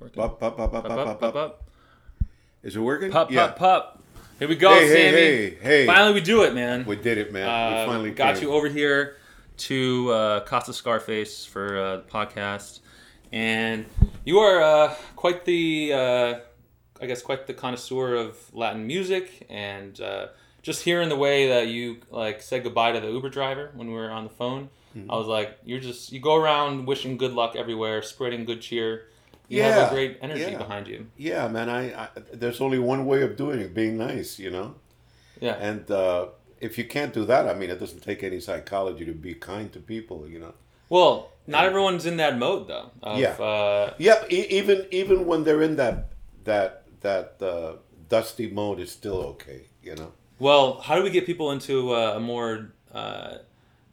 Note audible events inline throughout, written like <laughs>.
working. Pop, pop, pop, pop, Pop, pop, pop, pop, pop. Is it working? Pop, yeah. pop, pop. Here we go, Hey, hey, Sammy. hey, hey. Finally, we do it, man. We did it, man. Uh, we finally got came. you over here to uh, Costa Scarface for uh, the podcast, and you are uh, quite the, uh, I guess, quite the connoisseur of Latin music, and uh, just hearing the way that you like said goodbye to the Uber driver when we were on the phone, Mm-hmm. I was like, you're just you go around wishing good luck everywhere, spreading good cheer. You have Yeah, a great energy yeah. behind you. Yeah, man. I, I there's only one way of doing it, being nice, you know. Yeah. And uh, if you can't do that, I mean, it doesn't take any psychology to be kind to people, you know. Well, not everyone's in that mode though. Of, Yeah. Uh, Yeah, e- even even when they're in that that that uh, dusty mode, is still okay, you know. well, how do we get people into uh, a more uh,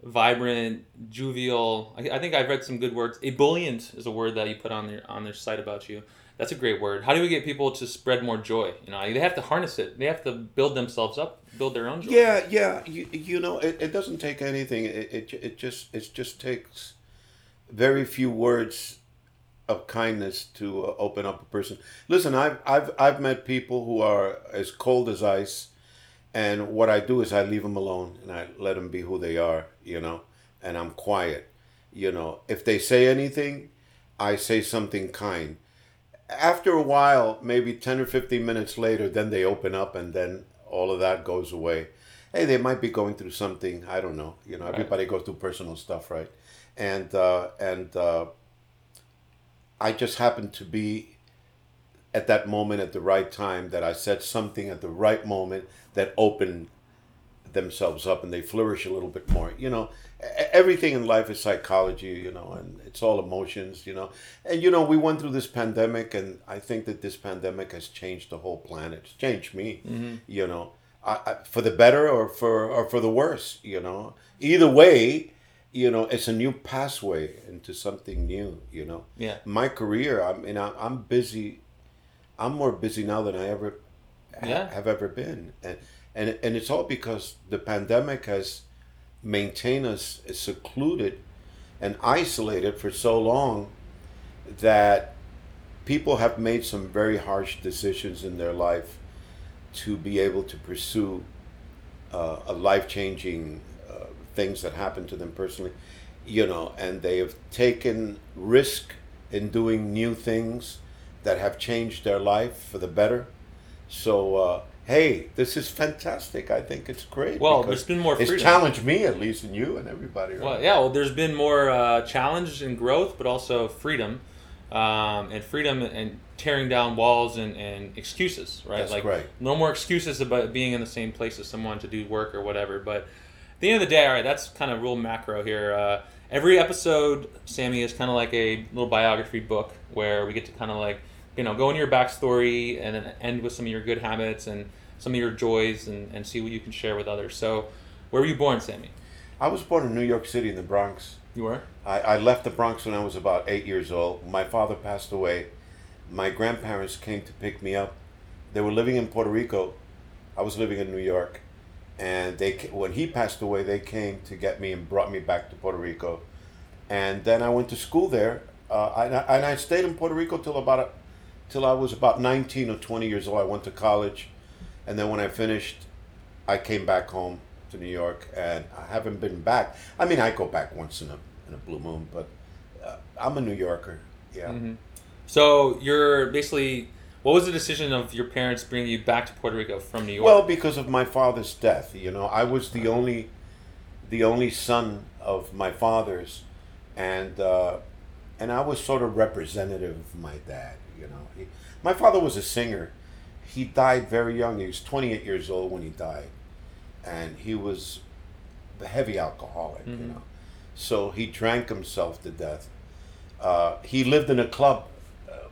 vibrant, jovial? I, I think I've read some good words. Ebullient is a word that you put on their on their site about you. That's a great word. How do we get people to spread more joy? You know, they have to harness it. They have to build themselves up, build their own joy. Yeah, yeah. You, you know, it, it doesn't take anything. It, it it just it just takes very few words of kindness to uh, open up a person. Listen, I've I've I've met people who are as cold as ice, and what I do is I leave them alone and I let them be who they are. You know, and I'm quiet. You know, if they say anything, I say something kind. After a while, maybe 10 or 15 minutes later, then they open up and then all of that goes away. Hey, they might be going through something. I don't know. You know, everybody goes through personal stuff, right? And, uh, and, uh, I just happened to be at that moment at the right time that I said something at the right moment that opened themselves up and they flourish a little bit more. You know, everything in life is psychology, you know, and it's all emotions, you know. And, you know, we went through this pandemic, and I think that this pandemic has changed the whole planet. It's changed me, mm-hmm. you know, I, I, for the better or for, or for the worse, you know. Either way, you know, it's a new pathway into something new, you know. Yeah. My career, I mean, I, I'm busy. I'm more busy now than I ever Yeah. have ever been, and and and it's all because the pandemic has maintained us secluded and isolated for so long that people have made some very harsh decisions in their life to be able to pursue uh, a life changing uh, things that happen to them personally, you know, and they have taken risk in doing new things that have changed their life for the better. So, uh, hey, this is fantastic. I think it's great. Well, there's been more It's challenged me at least, and you and everybody. Right? Well, yeah. Well, there's been more uh, challenge and growth, but also freedom, um, and freedom and tearing down walls and, and excuses. Right. That's like right. no more excuses about being in the same place as someone to do work or whatever. But at the end of the day, all right, that's kind of real macro here. Uh, every episode, Sammy, is kind of like a little biography book where we get to kind of like you know go into your backstory and then end with some of your good habits and some of your joys and, and see what you can share with others. So, where were you born, Sammy? I was born in New York City in the Bronx. You were. I, I left the Bronx when I was about eight years old. My father passed away. My grandparents came to pick me up. They were living in Puerto Rico. I was living in New York, and they when he passed away, they came to get me and brought me back to Puerto Rico. And then I went to school there, uh, and, I, and I stayed in Puerto Rico till about a, till I was about nineteen or twenty years old. I went to college, and then when I finished, I came back home to New York, and I haven't been back. I mean, I go back once in a in a blue moon, but uh, I'm a New Yorker. Yeah. Mm-hmm. So you're basically. What was the decision of your parents bringing you back to Puerto Rico from New York? Well, because of my father's death, you know, I was the only, the only son of my father's, and uh, and I was sort of representative of my dad. You know, he, my father was a singer. He died very young. He was 28 years old when he died, and he was a heavy alcoholic. You know, so he drank himself to death. Uh, he lived in a club uh,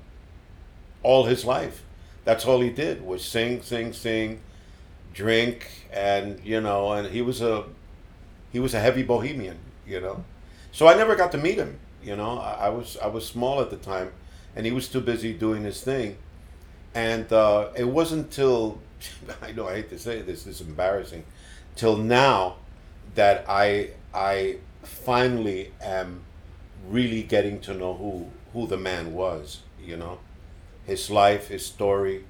all his life. That's all he did was sing, sing, sing, drink, and you know, and he was a he was a heavy bohemian, you know. So I never got to meet him. You know, I, I was I was small at the time, and he was too busy doing his thing. And uh, it wasn't till <laughs> I know I hate to say this, this is embarrassing, till now that I I finally am really getting to know who who the man was. You know, his life, his story.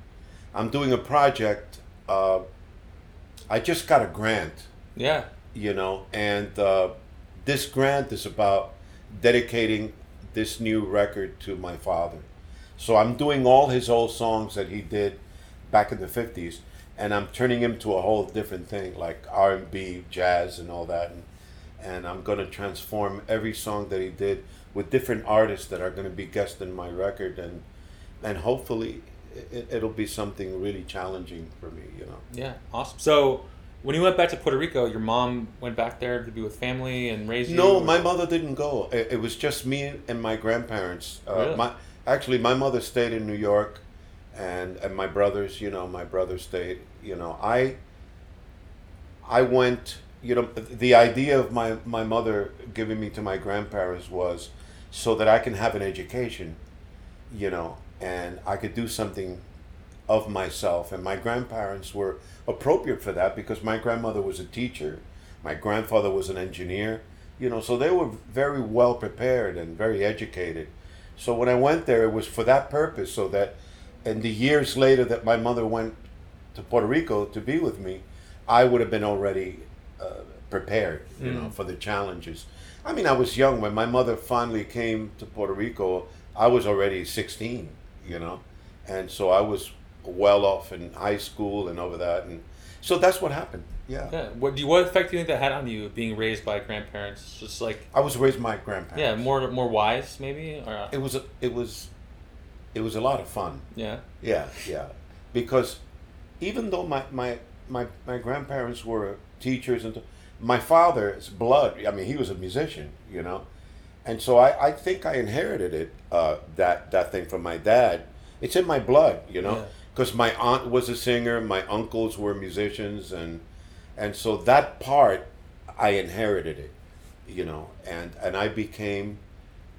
I'm doing a project. Uh, I just got a grant, Yeah. you know, and uh, this grant is about dedicating this new record to my father. So I'm doing all his old songs that he did back in the 50s, and I'm turning him to a whole different thing, like R&B, jazz, and all that. And, and I'm going to transform every song that he did with different artists that are going to be guests in my record, and and hopefully it, it'll be something really challenging for me, you know. Yeah. Awesome. So when you went back to Puerto Rico, your mom went back there to be with family and raise you. No, or- my mother didn't go. It, it was just me and my grandparents. Uh, Really? My actually, my mother stayed in New York, and and my brothers. You know, my brother stayed. You know, I. I went. You know, the idea of my my mother giving me to my grandparents was so that I can have an education. You know, and I could do something of myself. And my grandparents were appropriate for that because my grandmother was a teacher, my grandfather was an engineer, you know, so they were very well prepared and very educated. So when I went there, it was for that purpose, so that and the years later that my mother went to Puerto Rico to be with me, I would have been already uh, prepared, you know, Mm. for the challenges. I mean, I was young when my mother finally came to Puerto Rico. I was already 16, you know, and so I was well off in high school and over that, and so that's what happened. Yeah, Yeah. What do you, what effect do you think that had on you being raised by grandparents? Just like I was raised by grandparents. yeah, more more wise maybe or It was a, it was, it was a lot of fun. yeah. Yeah, yeah. Because even though my my my, my grandparents were teachers and th- my father's blood, I mean, he was a musician, you know, and so I, I think I inherited it uh, that that thing from my dad. It's in my blood, you know, Yeah. Because my aunt was a singer, my uncles were musicians, and and so that part I inherited it, you know, and and I became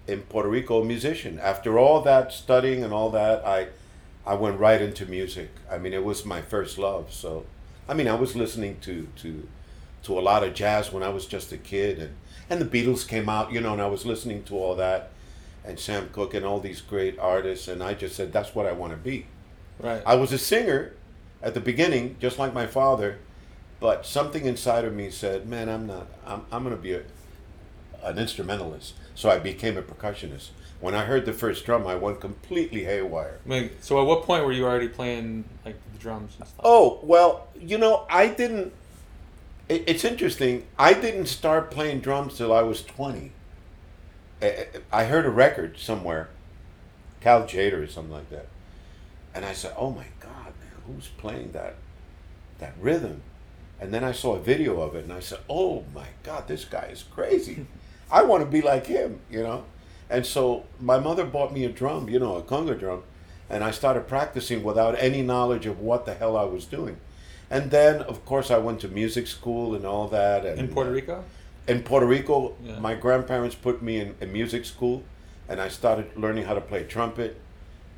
in Puerto Rico a musician. After all that studying and all that, I I went right into music. I mean, it was my first love. So, I mean, I was listening to to to a lot of jazz when I was just a kid, and and the Beatles came out, you know, and I was listening to all that, and Sam Cooke and all these great artists, and I just said that's what I want to be. Right. I was a singer at the beginning, just like my father, but something inside of me said, "Man, I'm not. I'm I'm going to be a an instrumentalist." So I became a percussionist. When I heard the first drum, I went completely haywire. I mean, so at what point were you already playing like the drums and stuff? Oh well, you know, I didn't. It, it's interesting. I didn't start playing drums till I was twenty. I, I heard a record somewhere, Cal Tjader or something like that, and I said, "Oh my God, man, who's playing that, that rhythm?" And then I saw a video of it, and I said, "Oh my God, this guy is crazy. I want to be like him," you know. And so my mother bought me a drum, you know, a conga drum, and I started practicing without any knowledge of what the hell I was doing. And then, of course, I went to music school and all that. And, In Puerto uh, Rico? In Puerto Rico, Yeah. my grandparents put me in, in music school, and I started learning how to play trumpet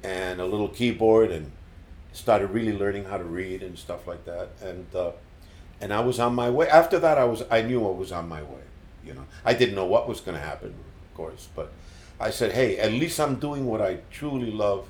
and a little keyboard, and started really learning how to read and stuff like that. And uh, and I was on my way. After that, I was I knew I was on my way. You know, I didn't know what was going to happen, of course, but I said, hey, at least I'm doing what I truly love,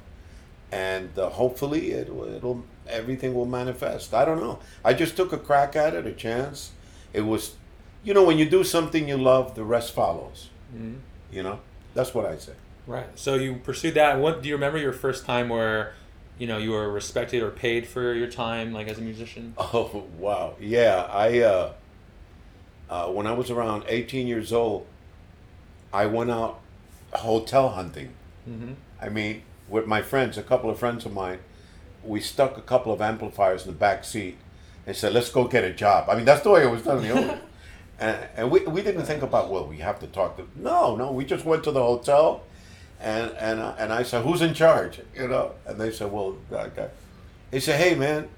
and uh, hopefully it it'll everything will manifest. I don't know. I just took a crack at it, a chance. It was, you know, when you do something you love, the rest follows. Mhm. You know, that's what I say. Right. So you pursued that. What do you remember your first time where, you know, you were respected or paid for your time, like as a musician? <laughs> Oh wow, yeah. I uh, uh, when I was around 18 years old, I went out hotel hunting. Mm-hmm. I mean, with my friends, a couple of friends of mine, we stuck a couple of amplifiers in the back seat and said, "Let's go get a job." I mean, that's the way it was done in the old. and and we, we didn't think about well, we have to talk to. No, no, we just went to the hotel, and and uh, and I said, "Who's in charge?" You know, and they said, "Well, that guy." They said, "Hey, man,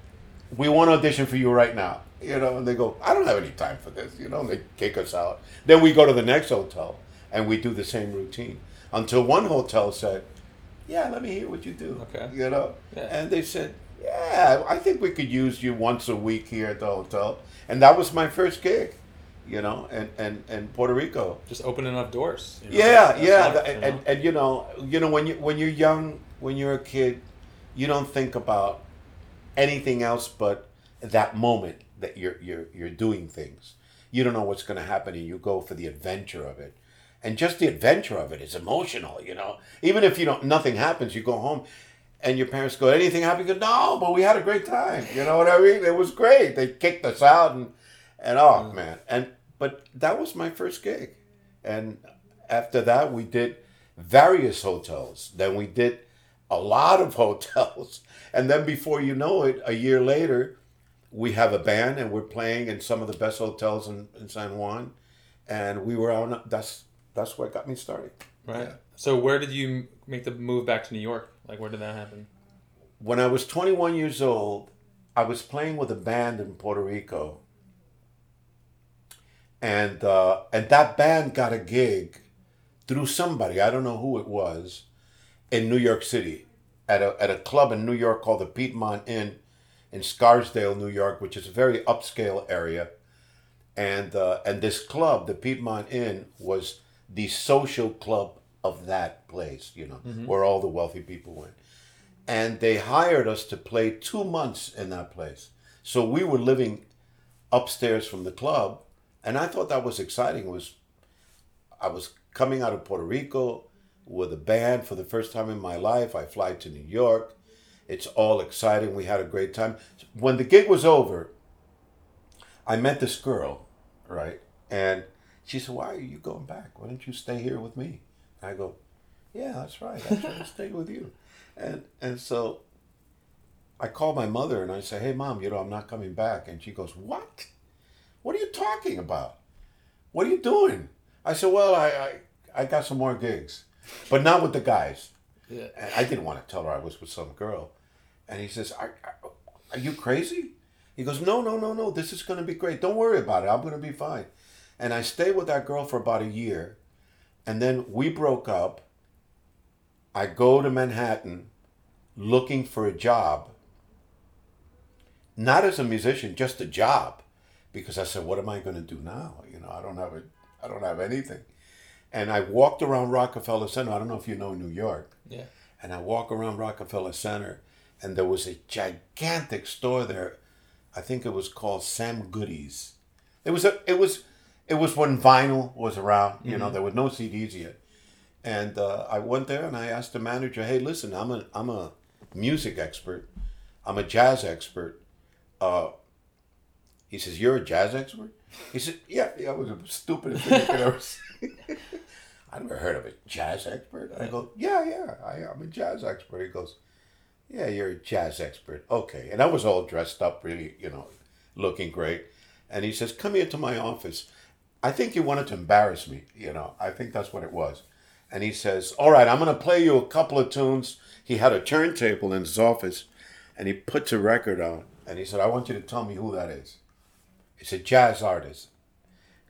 we want to audition for you right now." You know, and they go, "I don't have any time for this." You know, and they kick us out. Then we go to the next hotel and we do the same routine until one hotel said, "Yeah, let me hear what you do." Okay. You know, Yeah. and they said, "Yeah, I think we could use you once a week here at the hotel." And that was my first gig. You know, and and and Puerto Rico. Just opening up doors. you know, Yeah, that's- that's yeah, life, and, you know? and and you know, you know when you when you're young, when you're a kid, you don't think about anything else but that moment that you're you're you're doing things. You don't know what's going to happen, and you go for the adventure of it. And just the adventure of it is emotional, you know. Even if you don't, nothing happens, you go home, and your parents go, "Anything happen?" You go, "No, but we had a great time." You know what I mean? It was great. They kicked us out, and and oh man, and but that was my first gig, and after that we did various hotels. Then we did a lot of <laughs> hotels, and then before you know it, a year later, we have a band and we're playing in some of the best hotels in, in San Juan, and we were on. That's that's what got me started. Right. So where did you make the move back to New York? Like where did that happen? When I was 21 years old, I was playing with a band in Puerto Rico, and uh, and that band got a gig through somebody I don't know who it was in New York City at a at a club in New York called the Piedmont Inn in Scarsdale, New York, which is a very upscale area, and uh, and this club, the Piedmont Inn, was the social club of that place, you know, where all the wealthy people went. And they hired us to play two months in that place. So we were living upstairs from the club, and I thought that was exciting. It was I was coming out of Puerto Rico with a band for the first time in my life. I fly to New York. It's all exciting. We had a great time. When the gig was over, I met this girl, right? And she said, Why are you going back? Why don't you stay here with me? I go, Yeah, that's right. I should <laughs> stay with you. And and so I call my mother and I say, Hey mom, you know, I'm not coming back. And she goes, What? What are you talking about? What are you doing? I said, Well, I I, I got some more gigs. But not with the guys. Yeah. I didn't want to tell her I was with some girl. And he says, Are, are, are you crazy? He goes, No, no, no, no. This is going to be great. Don't worry about it. I'm going to be fine. And I stayed with that girl for about a year. And then we broke up. I go to Manhattan looking for a job. Not as a musician, just a job. Because I said, What am I going to do now? You know, I don't have a, I don't have anything. And I walked around Rockefeller Center. I don't know if you know New York Yeah. and I walk around Rockefeller Center, and there was a gigantic store there. I think it was called Sam Goody's. It was a, it was, it was when vinyl was around. You know, there were no CDs yet, and uh, I went there and I asked the manager, "Hey, listen, I'm a, I'm a music expert, I'm a jazz expert." Uh, he says, "You're a jazz expert?" He said, "Yeah, yeah." It was the stupidest thing you could ever <laughs> see. I never heard of a jazz expert. I go, yeah, yeah, I, I'm a jazz expert. He goes, yeah, you're a jazz expert. Okay. And I was all dressed up, really, you know, looking great. And he says, come here to my office. I think you wanted to embarrass me, you know. I think that's what it was. And he says, all right, I'm going to play you a couple of tunes. He had a turntable in his office, and he puts a record on. And he said, I want you to tell me who that is. It's a jazz artist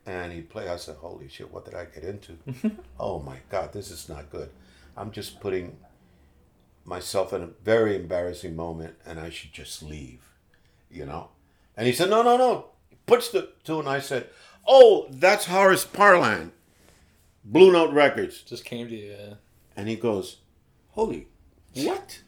and he play. I said, "Holy shit, what did I get into? <laughs> oh my god, this is not good. I'm just putting myself in a very embarrassing moment, and I should just leave, you know." And he said, "No, no, no." He puts the two, and I said, "Oh, that's Horace Parlan, Blue Note Records." Just came to you. Yeah. And he goes, "Holy, what?"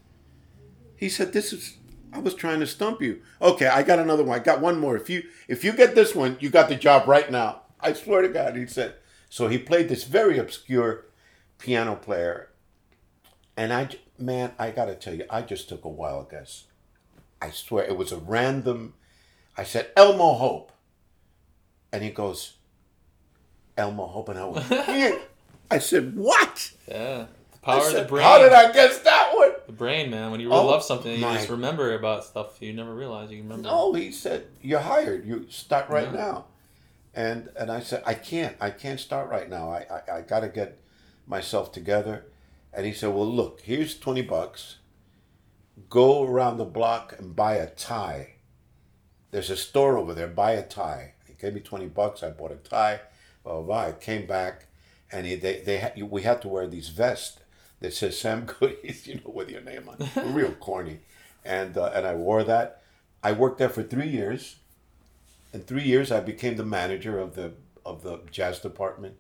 He said, "This is." I was trying to stump you. Okay, I got another one. I got one more. If you if you get this one, you got the job right now. I swear to God. He said. So he played this very obscure piano player, and I man, I got to tell you, I just took a wild guess. I swear it was a random. I said Elmo Hope, and he goes, Elmo Hope, and I went. <laughs> "Yeah." I said what? Yeah. The power of the brain. How did I guess that one? The brain, man. When you really Oh, love something, you just remember about stuff you never realized you remember. No, he said, You're hired. You start right Yeah. now. And and I said, I can't. I can't start right now. I, I, I got to get myself together. And he said, Well, look, here's 20 bucks. Go around the block and buy a tie. There's a store over there. Buy a tie. He gave me 20 bucks. I bought a tie. Blah, blah, blah. I came back and he, they, they we had to wear these vests that says Sam Goody's, <laughs> you know, with your name on it. Real corny. And, uh, and I wore that. I worked there for three years. In three years, I became the manager of the of the jazz department.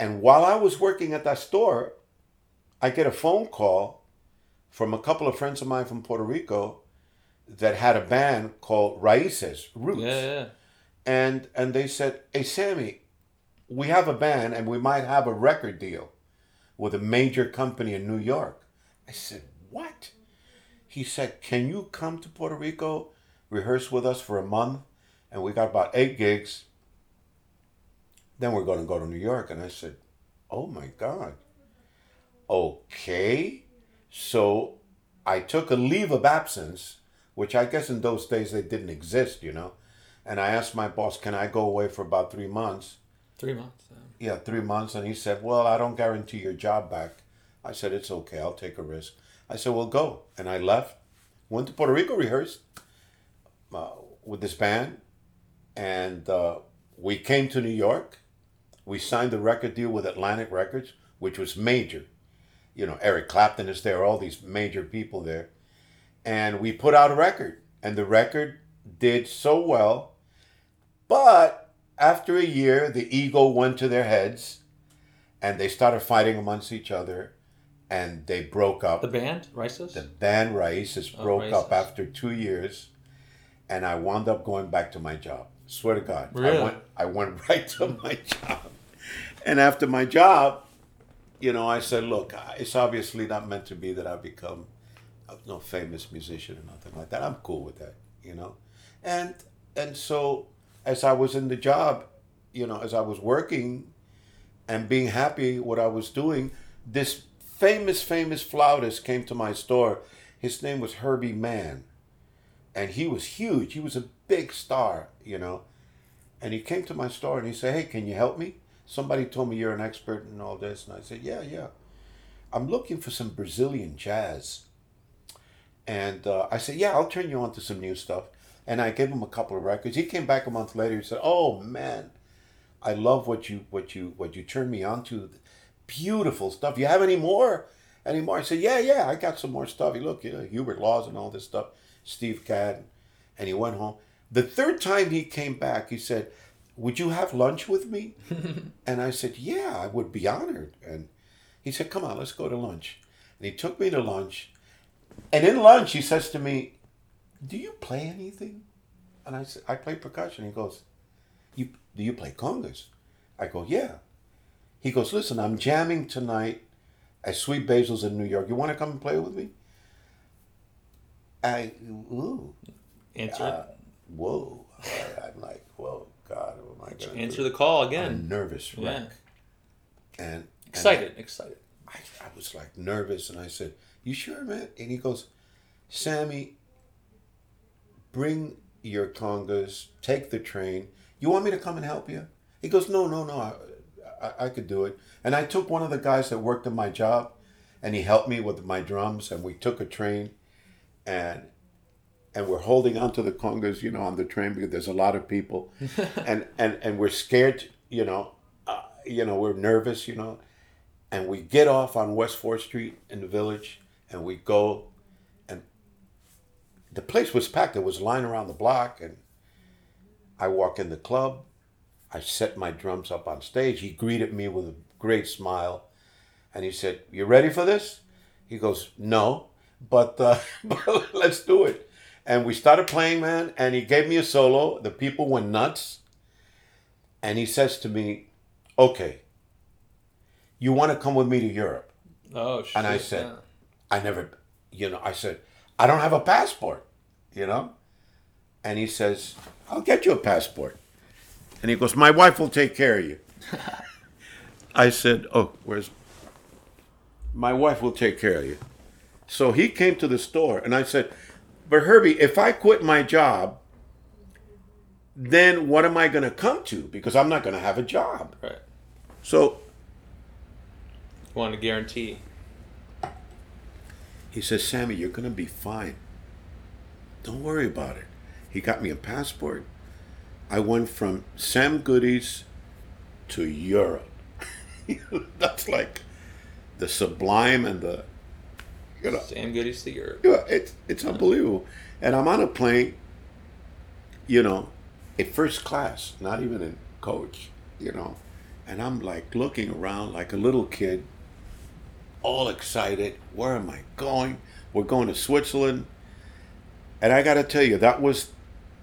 And while I was working at that store, I get a phone call from a couple of friends of mine from Puerto Rico that had a band called Raices Roots, Yeah, yeah. and and they said, "Hey, Sammy, we have a band and we might have a record deal with a major company in New York." I said, "What?" He said, "Can you come to Puerto Rico, rehearse with us for a month?" And we got about eight gigs. Then we're going to go to New York, and I said, "Oh my God." Okay, so I took a leave of absence, which I guess in those days they didn't exist, you know. And I asked my boss, "Can I go away for about three months?" Three months. uh, Yeah, three months. And he said, Well, I don't guarantee your job back. I said, It's okay. I'll take a risk. I said, Well, go. And I left, went to Puerto Rico, rehearsed uh, with this band. And uh, we came to New York. We signed the record deal with Atlantic Records, which was major. You know, Eric Clapton is there, all these major people there. And we put out a record. And the record did so well. But after a year, the ego went to their heads and they started fighting amongst each other and they broke up. The band, Rices? The band Raices Oh, broke up after two years and I wound up going back to my job. Swear to God. Really? I went I went <laughs> right to my job. And after my job, you know, I said, look, it's obviously not meant to be that I become uh, a no famous musician or nothing like that. I'm cool with that, you know. And and so as I was in the job, you know, as I was working and being happy what I was doing, this famous, famous flautist came to my store. His name was Herbie Mann. And he was huge. He was a big star, you know. And he came to my store and he said, Hey, can you help me? Somebody told me you're an expert in all this. And I said, Yeah, yeah. I'm looking for some Brazilian jazz. And uh, I said, Yeah, I'll turn you on to some new stuff. And I gave him a couple of records. He came back a month later. He said, "Oh man, I love what you what you what you turned me on to. Beautiful stuff. You have any more? Any more?" I said, "Yeah, yeah. I got some more stuff. You look, you know, Hubert Laws and all this stuff. Steve Gadd." And he went home. The third time he came back, he said, "Would you have lunch with me?" <laughs> and I said, "Yeah, I would be honored." And he said, "Come on, let's go to lunch." And he took me to lunch. And in lunch, he says to me, "Do you play anything?" And I said, "I play percussion." He goes, "You do you play congas?" I go, "Yeah." He goes, "Listen, I'm jamming tonight at Sweet Basil's in New York. You want to come and play with me?" I ooh, Answer uh, whoa! I, I'm like, whoa, God, what am I gonna Answer do? the call I'm again. nervous Yeah. wreck, and and Excited, excited. I, I was like nervous and I said, You sure, man? And he goes, Sammy, bring your congas, take the train. You want me to come and help you? He goes, No, no, no, I, I, I could do it. And I took one of the guys that worked in my job and he helped me with my drums and we took a train and and we're holding onto the congas, you know, on the train because there's a lot of people, <laughs> and and and we're scared, you know, uh, you know, we're nervous, you know, and we get off on West Fourth Street in the village, and we go, the place was packed. There was line around the block, and I walk in the club. I set my drums up on stage. He greeted me with a great smile, and he said, "You ready for this?" He goes, "No, but, uh, <laughs> but let's do it." And we started playing, man. And he gave me a solo. The people went nuts. And he says to me, "Okay, you want to come with me to Europe?" Oh shit. And I said- yeah. I never, you know, I said, I don't have a passport, you know? And he says, I'll get you a passport. And he goes, My wife will take care of you. <laughs> I said, Oh, where's my wife will take care of you. So he came to the store and I said, But Herbie, if I quit my job, then what am I going to come to? Because I'm not going to have a job. Right. So Want to guarantee. He says, Sammy, you're going to be fine. Don't worry about it. He got me a passport. I went from Sam Goody's to Europe. <laughs> That's like the sublime and the, you know, Sam Goody's the Europe. yeah, it's, it's unbelievable. And I'm on a plane, you know, in first class, not even in coach, you know. And I'm like looking around like a little kid, all excited. Where am I going? We're going to Switzerland. And I got to tell you, that was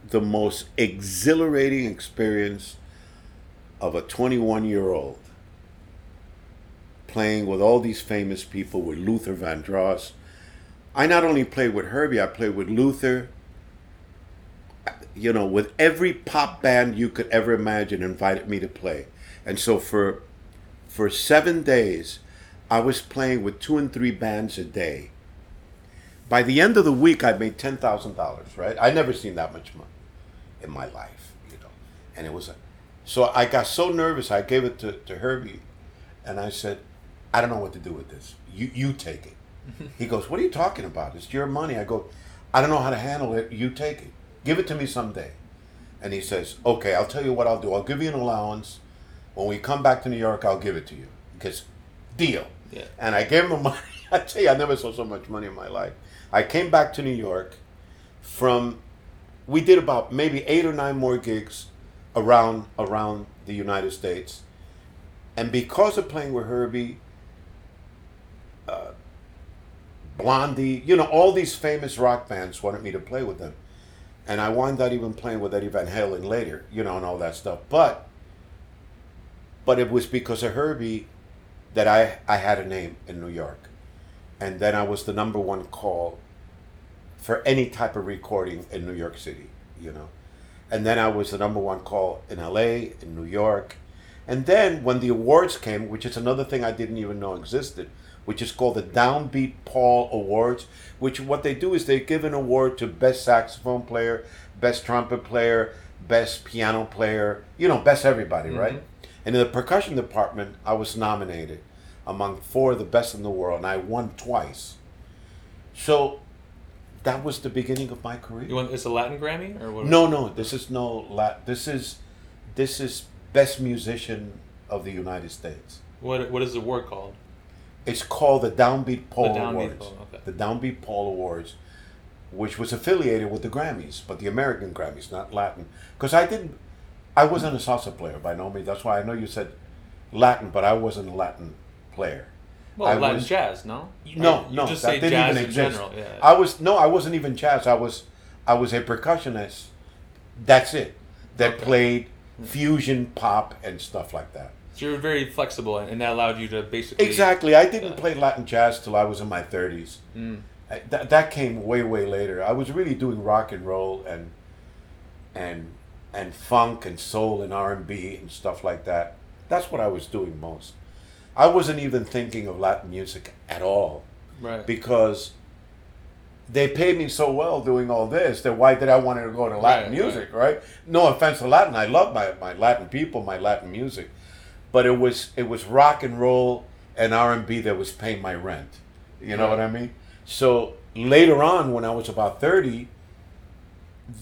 the most exhilarating experience of a 21 year old playing with all these famous people, with Luther Vandross. I not only played with Herbie, I played with Luther, you know, with every pop band you could ever imagine invited me to play. And so for for seven days, I was playing with two and three bands a day. By the end of the week, I made ten thousand dollars. Right? I never seen that much money in my life, you know. And it was a, so I got so nervous. I gave it to, to Herbie, and I said, I don't know what to do with this. You you take it. <laughs> he goes, What are you talking about? It's your money. I go, I don't know how to handle it. You take it. Give it to me someday. And he says, Okay, I'll tell you what I'll do. I'll give you an allowance. When we come back to New York, I'll give it to you. Because deal. Yeah. And I gave him the money. <laughs> I tell you, I never saw so much money in my life. I came back to New York from we did about maybe eight or nine more gigs around around the United States. And because of playing with Herbie, uh, Blondie, you know, all these famous rock bands wanted me to play with them. And I wound up even playing with Eddie Van Halen later, you know, and all that stuff. But but it was because of Herbie that I, I had a name in New York. And then I was the number one call for any type of recording in New York City, you know. And then I was the number one call in LA, in New York. And then when the awards came, which is another thing I didn't even know existed, which is called the Downbeat Poll Awards, which what they do is they give an award to best saxophone player, best trumpet player, best piano player, you know, best everybody, mm-hmm. right? And in the percussion department, I was nominated among four of the best in the world, and I won twice. So that was the beginning of my career. You want it's a Latin Grammy or what? No, no, this is no Lat. This is this is best musician of the United States. What what is the award called? It's called the Downbeat Poll the Downbeat Awards. Poll, okay. The Downbeat Poll Awards, which was affiliated with the Grammys, but the American Grammys, not Latin. Because I didn't, I wasn't a salsa player by no means. That's why I know you said Latin, but I wasn't a Latin player. Well, I Latin was, jazz, no? No, no, just that didn't even exist. General, yeah. I was no, I wasn't even jazz. I was, I was a percussionist. That's it. That okay. played fusion pop and stuff like that. So you were very flexible, and that allowed you to basically. Exactly. I didn't uh, play Latin jazz till I was in my thirties. Mm. That that came way way later. I was really doing rock and roll and, and, and funk and soul and R and B and stuff like that. That's what I was doing most. I wasn't even thinking of Latin music at all. Right. Because they paid me so well doing all this that why did I want to go to Latin right, music, right. right? No offense to Latin. I love my, my Latin people, my Latin music. But it was it was rock and roll and R and B that was paying my rent. You know right. what I mean? So later on when I was about thirty,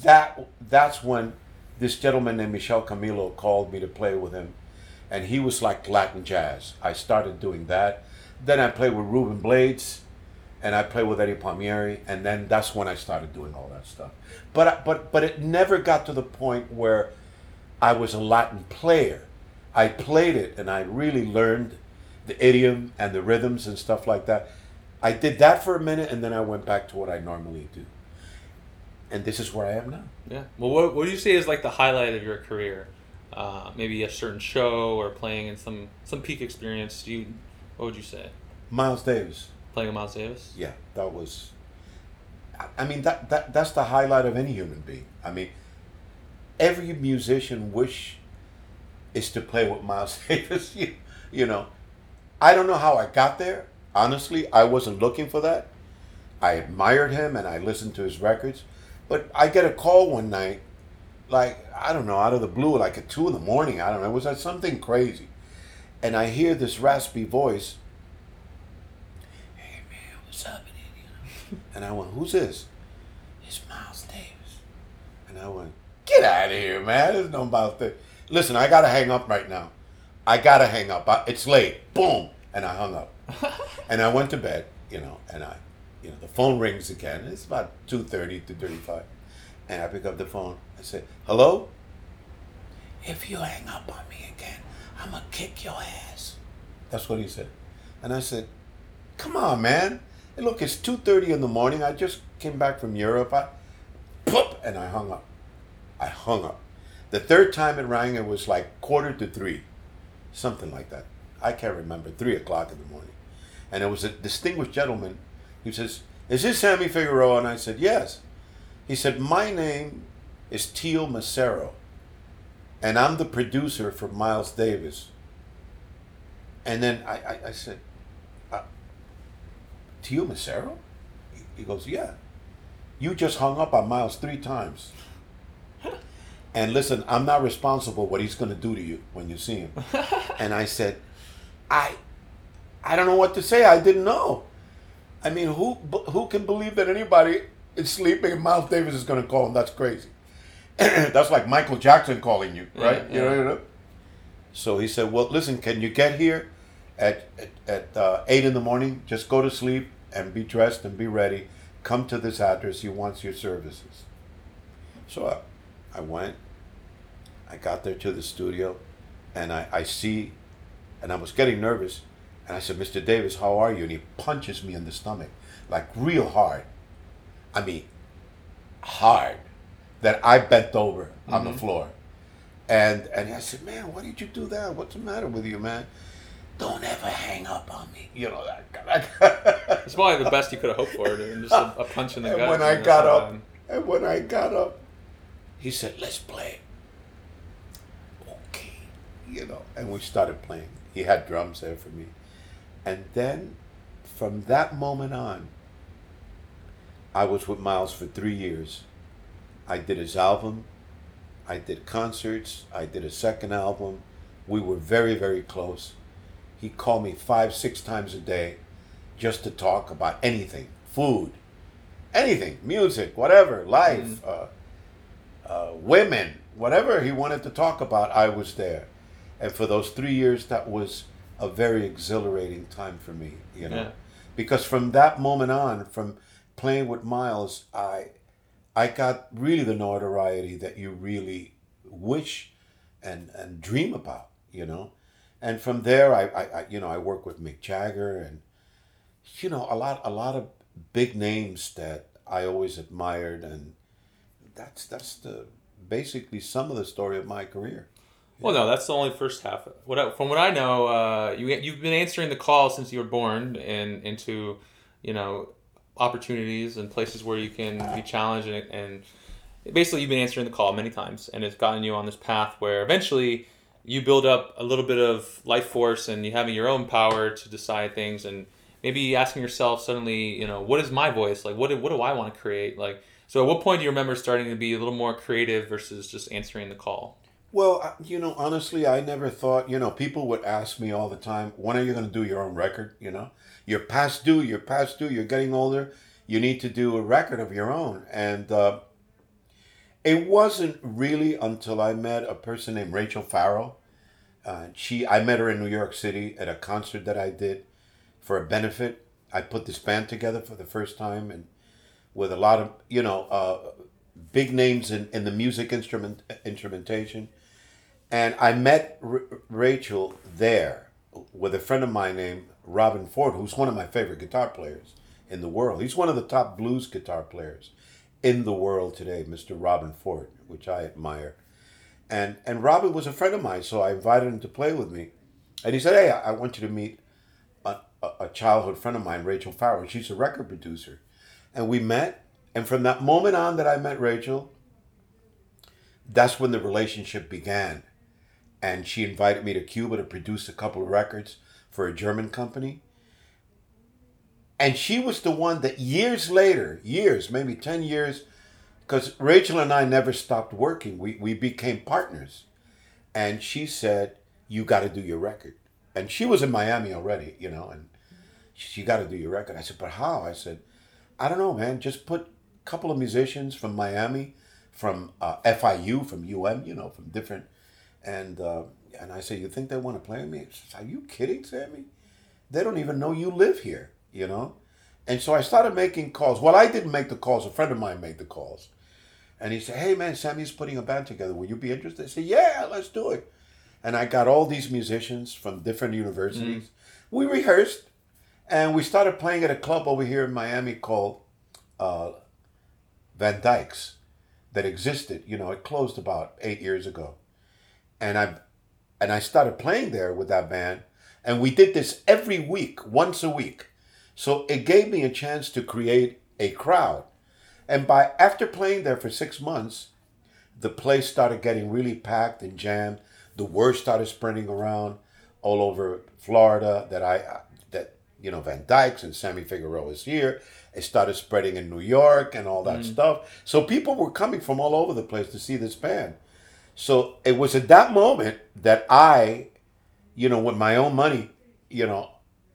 that that's when this gentleman named Michel Camilo called me to play with him and he was like Latin jazz. I started doing that. Then I played with Ruben Blades, and I played with Eddie Palmieri, and then that's when I started doing all that stuff. But but but it never got to the point where I was a Latin player. I played it, and I really learned the idiom and the rhythms and stuff like that. I did that for a minute, and then I went back to what I normally do. And this is where I am now. Yeah. Well, what, what do you say is like the highlight of your career? uh, maybe a certain show or playing in some some peak experience, do you what would you say? Miles Davis. Playing with Miles Davis? Yeah, that was. I mean that, that that's the highlight of any human being. I mean, every musician wish is to play with Miles <laughs> Davis. you, you know, I don't know how I got there. Honestly, I wasn't looking for that. I admired him and I listened to his records, but I get a call one night like I don't know, out of the blue, like at two in the morning. I don't know. It was like something crazy, and I hear this raspy voice. Hey man, what's up? <laughs> And I went, "Who's this?" It's Miles Davis. And I went, "Get out of here, man! There's no Miles Davis." Listen, I gotta hang up right now. I gotta hang up. It's late. Boom, and I hung up. <laughs> and I went to bed. You know, and I, you know, the phone rings again. It's about two thirty to thirty-five, and I pick up the phone. I say, Hello? If you hang up on me again, I'm going to kick your ass. That's what he said. And I said, Come on, man. Look, it's two thirty in the morning. I just came back from Europe. I, <sniffs> pop, and I hung up. I hung up. The third time it rang, it was like quarter to three, something like that. I can't remember. Three o'clock in the morning, and it was a distinguished gentleman. He says, "Is this Sammy Figueroa?" And I said, "Yes." He said, "My name is Teo Macero, and I'm the producer for Miles Davis." And then I, I, I said, uh, Teo Macero? He- He goes, Yeah. You just hung up on Miles three times. <laughs> and listen, I'm not responsible what he's going to do to you when you see him. <laughs> and I said, I, I don't know what to say. I didn't know. I mean, who who can believe that anybody is sleeping and Miles Davis is going to call him? That's crazy. <clears throat> That's like Michael Jackson calling you, right? Yeah, You know, you know. So he said, "Well, listen, can you get here at at, at uh, eight in the morning? Just go to sleep and be dressed and be ready. Come to this address. He wants your services." So I, I went. I got there to the studio, and I, I see, and I was getting nervous, and I said, "Mr. Davis, how are you?" And he punches me in the stomach, like real hard. I mean, hard, that I bent over on the mm-hmm. floor. And and I said, man, why did you do that? What's the matter with you, man? Don't ever hang up on me. You know that. <laughs> It's probably the best you could have hoped for, and just a, a punch in the and gut. when I got up, sometime. and when I got up, he said, let's play. Okay, you know, and we started playing. He had drums there for me, and then from that moment on, I was with Miles for three years. I did his album. I did concerts. I did a second album. We were very, very close. He called me five, six times a day just to talk about anything food, anything, music, whatever, life, uh, uh, women, whatever he wanted to talk about, I was there. And for those three years, that was a very exhilarating time for me, you know. Yeah. Because from that moment on, from playing with Miles, I I got really the notoriety that you really wish and and dream about, you know. And from there, I, I, I you know I work with Mick Jagger and you know a lot a lot of big names that I always admired, and that's that's the basically some of the story of my career. Well, no, that's the only first half. What I, from what I know, uh, you you've been answering the call since you were born, and into, you know, opportunities and places where you can be challenged, and, and basically you've been answering the call many times, and it's gotten you on this path where eventually you build up a little bit of life force, and you having your own power to decide things, and maybe asking yourself suddenly, you know, what is my voice? Like, what do, what do I want to create? Like, so at what point do you remember starting to be a little more creative versus just answering the call? Well, you know, honestly, I never thought, you know, people would ask me all the time, when are you going to do your own record? You know, you're past due, you're past due, you're getting older, you need to do a record of your own. And uh, it wasn't really until I met a person named Rachel Farrell. Uh, she, I met her in New York City at a concert that I did for a benefit. I put this band together for the first time and with a lot of, you know, uh, big names in, in the music instrument instrumentation. And I met R- Rachel there with a friend of mine named Robben Ford, who's one of my favorite guitar players in the world. He's one of the top blues guitar players in the world today, Mr. Robben Ford, which I admire. And and Robben was a friend of mine, so I invited him to play with me. And he said, "Hey, I want you to meet a, a, a childhood friend of mine, Rachel Farrell. She's a record producer." And we met, and from that moment on that I met Rachel, that's when the relationship began. And she invited me to Cuba to produce a couple of records for a German company. And she was the one that years later, years, maybe 10 years, because Rachel and I never stopped working. We, we became partners. And she said, You got to do your record. And she was in Miami already, you know, and she You got to do your record. I said, But how? I said, I don't know, man. Just put a couple of musicians from Miami, from uh, FIU, from UM, you know, from different. And uh, and I said, You think they want to play with me? She said, Are you kidding, Sammy? They don't even know you live here, you know? And so I started making calls. Well, I didn't make the calls. A friend of mine made the calls. And he said, Hey, man, Sammy's putting a band together. Will you be interested? I said, Yeah, let's do it. And I got all these musicians from different universities. We rehearsed. And we started playing at a club over here in Miami called uh, Van Dyke's that existed. You know, it closed about eight years ago. And I and I started playing there with that band. And we did this every week, once a week. So it gave me a chance to create a crowd. And by after playing there for six months, the place started getting really packed and jammed. The word started spreading around all over Florida that I that you know Van Dyke's and Sammy Figueroa is here. It started spreading in New York and all that mm. stuff. So people were coming from all over the place to see this band. So it was at that moment that I, you know, with my own money, you know,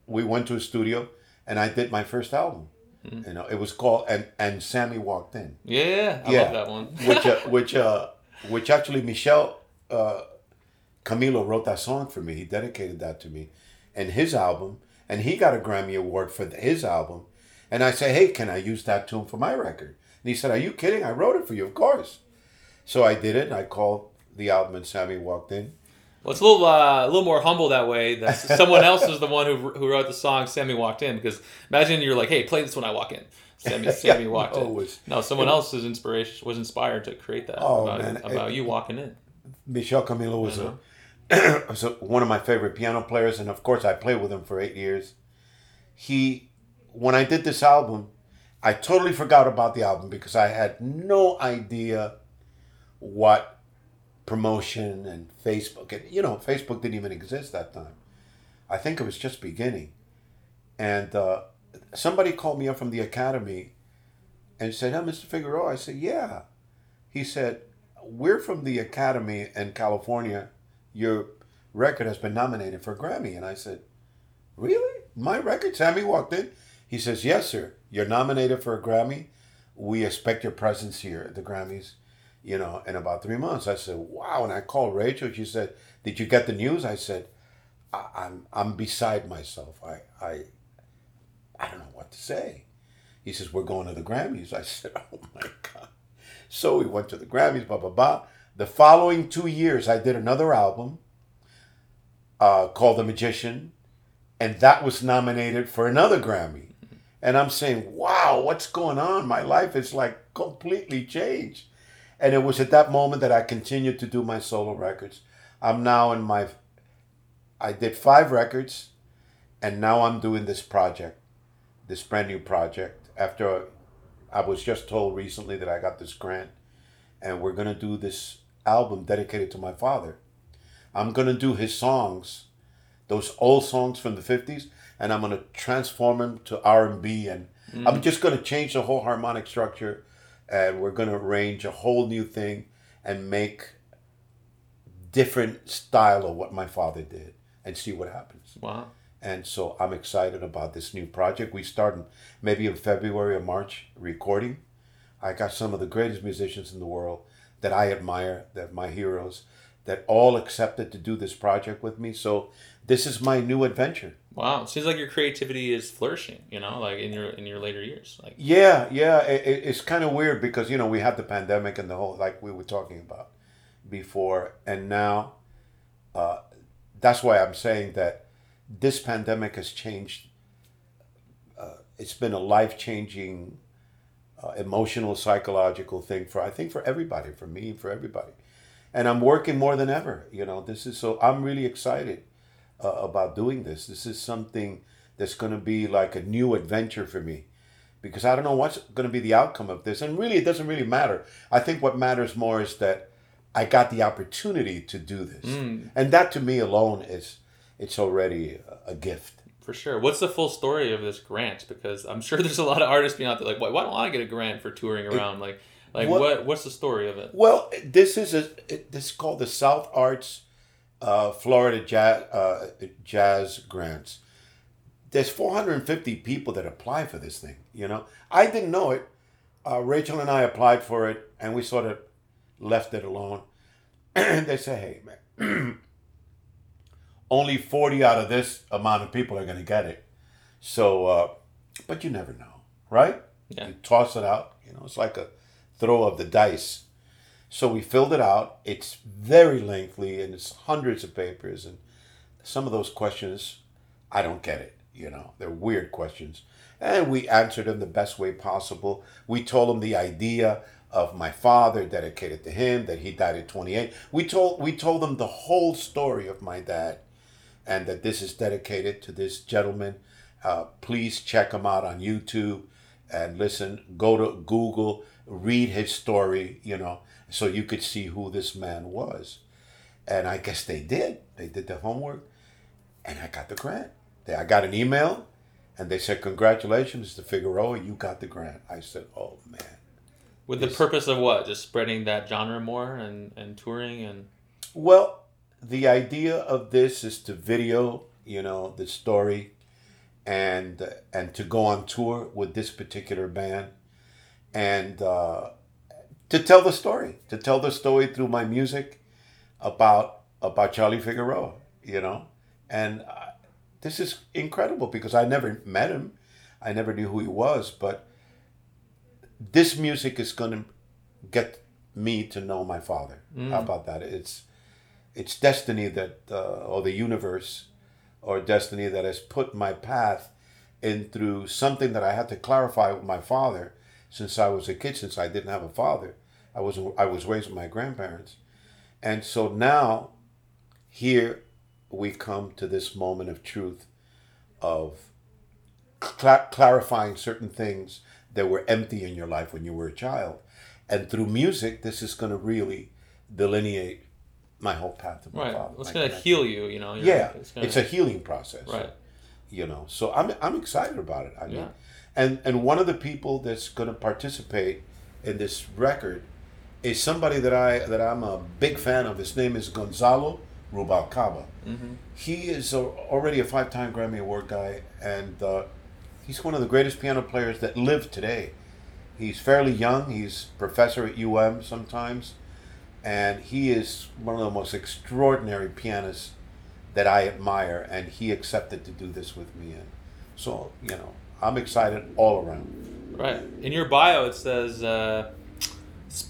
we went to a studio and I did my first album. You know, it was called and and Sammy walked in Yeah, I Yeah. love that one. which uh, <laughs> which uh, which actually Michel uh, Camilo wrote that song for me. He dedicated that to me, and his album, and he got a Grammy award for his album. And I say, hey, can I use that tune for my record? And he said, are you kidding? I wrote it for you, of course. So I did it. and I called the album, and Sammy walked in. Well, it's a little uh, a little more humble that way. That <laughs> someone else is the one who, who wrote the song. Sammy walked in because imagine you're like, hey, play this when I walk in. Sammy, <laughs> Sammy walked no, in. was- no, someone else's inspiration was inspired to create that Oh, about, man, about it- you walking in. Michel Camilo was a, <clears throat> was a one of my favorite piano players, and of course I played with him for eight years. He, when I did this album, I totally forgot about the album because I had no idea what promotion and Facebook and you know Facebook didn't even exist that time. I think it was just beginning, and uh, somebody called me up from the academy and said, "Hey, Mr. Figueroa," I said, "Yeah." He said, "We're from the academy in California. Your record has been nominated for a Grammy." And I said, "Really? My record?" Sammy walked in. He says, "Yes, sir. You're nominated for a Grammy. We expect your presence here at the Grammys." You know, in about three months. I said, "Wow!" And I called Rachel. She said, "Did you get the news?" I said, I, "I'm I'm beside myself. I I I don't know what to say." He says, "We're going to the Grammys." I <laughs> said, "Oh my god!" So we went to the Grammys. Blah blah blah. The following two years, I did another album uh, called The Magician, and that was nominated for another Grammy. And I'm saying, "Wow, what's going on? My life is like completely changed." And it was at that moment that I continued to do my solo records. I'm now in my I did five records, and now I'm doing this project, this brand new project. After I was just told recently that I got this grant, and we're gonna do this album dedicated to my father. I'm gonna do his songs, those old songs from the '50s, and I'm gonna transform them to R&B, and I'm mm-hmm. just gonna change the whole harmonic structure, and we're gonna arrange a whole new thing, and make different style of what my father did and see what happens. Wow. And so I'm excited about this new project. We start in, maybe in February or March recording. I got some of the greatest musicians in the world that I admire, that my heroes, that all accepted to do this project with me. So this is my new adventure. Wow. It seems like your creativity is flourishing. You know, like in your in your later years. Like Yeah, yeah. It, it- it's kind of weird because you know we had the pandemic and the whole like we were talking about before, and now uh, that's why I'm saying that this pandemic has changed. Uh, it's been a life changing, uh, emotional, psychological thing for I think for everybody, for me, for everybody, and I'm working more than ever. You know, this is so I'm really excited uh, about doing this. This is something that's going to be like a new adventure for me because I don't know what's going to be the outcome of this. And really, it doesn't really matter. I think what matters more is that I got the opportunity to do this, and that to me alone is it's already a, gift. for sure. What's the full story of this grant? Because I'm sure <laughs> there's a lot of artists being out there like, why, why don't I get a grant for touring around? Like, like What- what, what's the story of it? Well, this is a it- this is called the South Arts uh, Florida Jazz uh, Jazz Grants. There's 450 people that apply for this thing. You know, I didn't know it. Uh, Rachel and I applied for it, and we sort of left it alone. And <clears throat> they say, "Hey, man, <clears throat> only 40 out of this amount of people are going to get it." So, uh, but you never know, right? Yeah. You toss it out. You know, it's like a throw of the dice. So we filled it out. It's very lengthy and it's hundreds of papers and some of those questions I don't get it. You know, they're weird questions. And we answered them the best way possible. We told them the idea of my father dedicated to him, that he died at 28. We told we told them the whole story of my dad and that this is dedicated to this gentleman. Uh, please check him out on YouTube and listen. Go to Google, read his story, you know, so you could see who this man was. And I guess they did. They did the homework, and I got the grant. I got an email, and they said, "Congratulations, Mr. Figueroa, you got the grant." I said, "Oh man." With the purpose of what? Just spreading that genre more and, and touring and. Well, the idea of this is to video, you know, the story, and and to go on tour with this particular band, and uh, to tell the story, to tell the story through my music, about about Charlie Figueroa, you know, and uh, this is incredible because I never met him, I never knew who he was, but this music is going to get me to know my father. Mm. How about that? It's it's destiny that uh, or the universe or destiny that has put my path in through something that I had to clarify with my father since I was a kid since I didn't have a father. I was I was raised with my grandparents. And so now here we come to this moment of truth of cl- clarifying certain things that were empty in your life when you were a child. And through music, this is going to really delineate my whole path to my right. father. It's going to heal you, you know. yeah, it's, gonna... it's, a healing process. Right. You know, so I'm I'm excited about it. I mean, yeah. and and one of the people that's going to participate in this record is somebody that I that I'm a big fan of. His name is Gonzalo Rubalcaba. Mm-hmm. He is a, already a five-time Grammy Award guy, and uh, he's one of the greatest piano players that live today. He's fairly young. He's professor at UM sometimes, and he is one of the most extraordinary pianists that I admire. And he accepted to do this with me, and so you know I'm excited all around. Right in your bio, it says uh,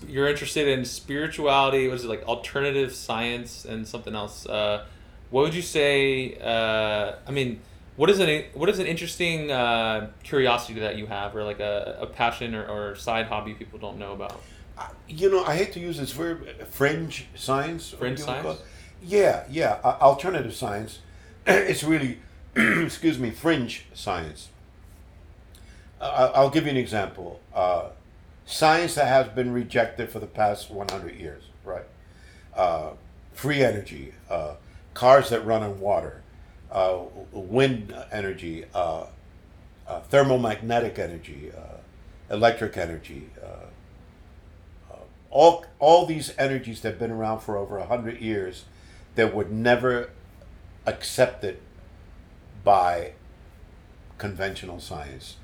you're interested in spirituality. What is it like alternative science and something else? Uh, what would you say? Uh, I mean what is an what is an interesting uh, curiosity that you have, or like a, a passion or, or side hobby people don't know about? You know, I hate to use this verb, fringe science. Fringe science. Yeah, yeah. Uh, alternative science. <clears throat> it's really, <clears throat> excuse me, fringe science. Uh, I'll give you an example. Science that has been rejected for the past 100 years, right? Uh, free energy, uh, cars that run on water, uh, wind energy, uh, uh, thermomagnetic energy, uh, electric energy, all, all these energies that have been around for over 100 years that were never accepted by conventional science.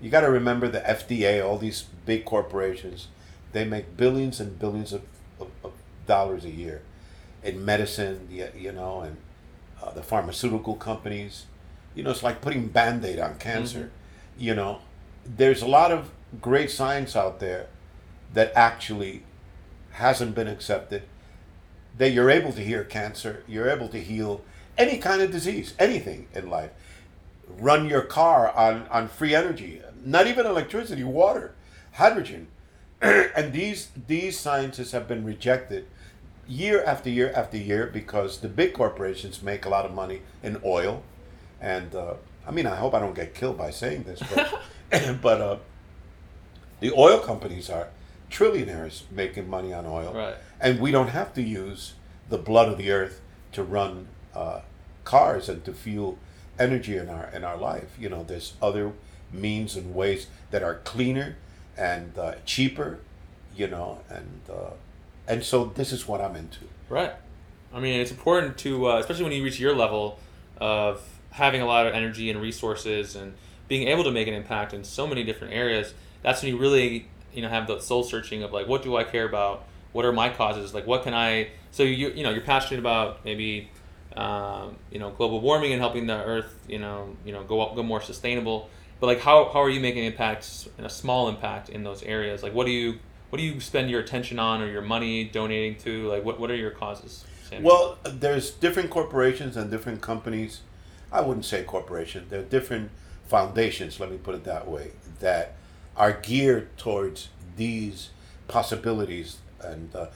You got to remember the FDA, all these big corporations, they make billions and billions of, of, of dollars a year in medicine, you know, and uh, the pharmaceutical companies. You know, it's like putting band aid on cancer. Mm-hmm. You know, there's a lot of great science out there that actually hasn't been accepted. That you're able to heal cancer, you're able to heal any kind of disease, anything in life. Run your car on, on free energy, not even electricity, water, hydrogen. <clears throat> and these these scientists have been rejected year after year after year because the big corporations make a lot of money in oil. And uh, I mean, I hope I don't get killed by saying this, but, <laughs> <clears throat> but uh, the oil companies are trillionaires making money on oil. Right. And we don't have to use the blood of the earth to run uh, cars and to fuel energy in our in our life. You know, there's other means and ways that are cleaner and uh, cheaper. You know, and uh, and so this is what I'm into. Right. I mean, it's important to, uh, especially when you reach your level of having a lot of energy and resources and being able to make an impact in so many different areas. That's when you really, you know, have the soul searching of like, what do I care about? What are my causes? Like, what can I? So you, you know, you're passionate about maybe, um, you know, global warming and helping the Earth, you know, you know, go up, go more sustainable. But like, how how are you making impacts, and a small impact in those areas? Like, what do you what do you spend your attention on or your money donating to? Like, what, what are your causes? Well, there's different corporations and different companies I wouldn't say corporation. there are different foundations. Let me put it that way. That are geared towards these possibilities, and uh,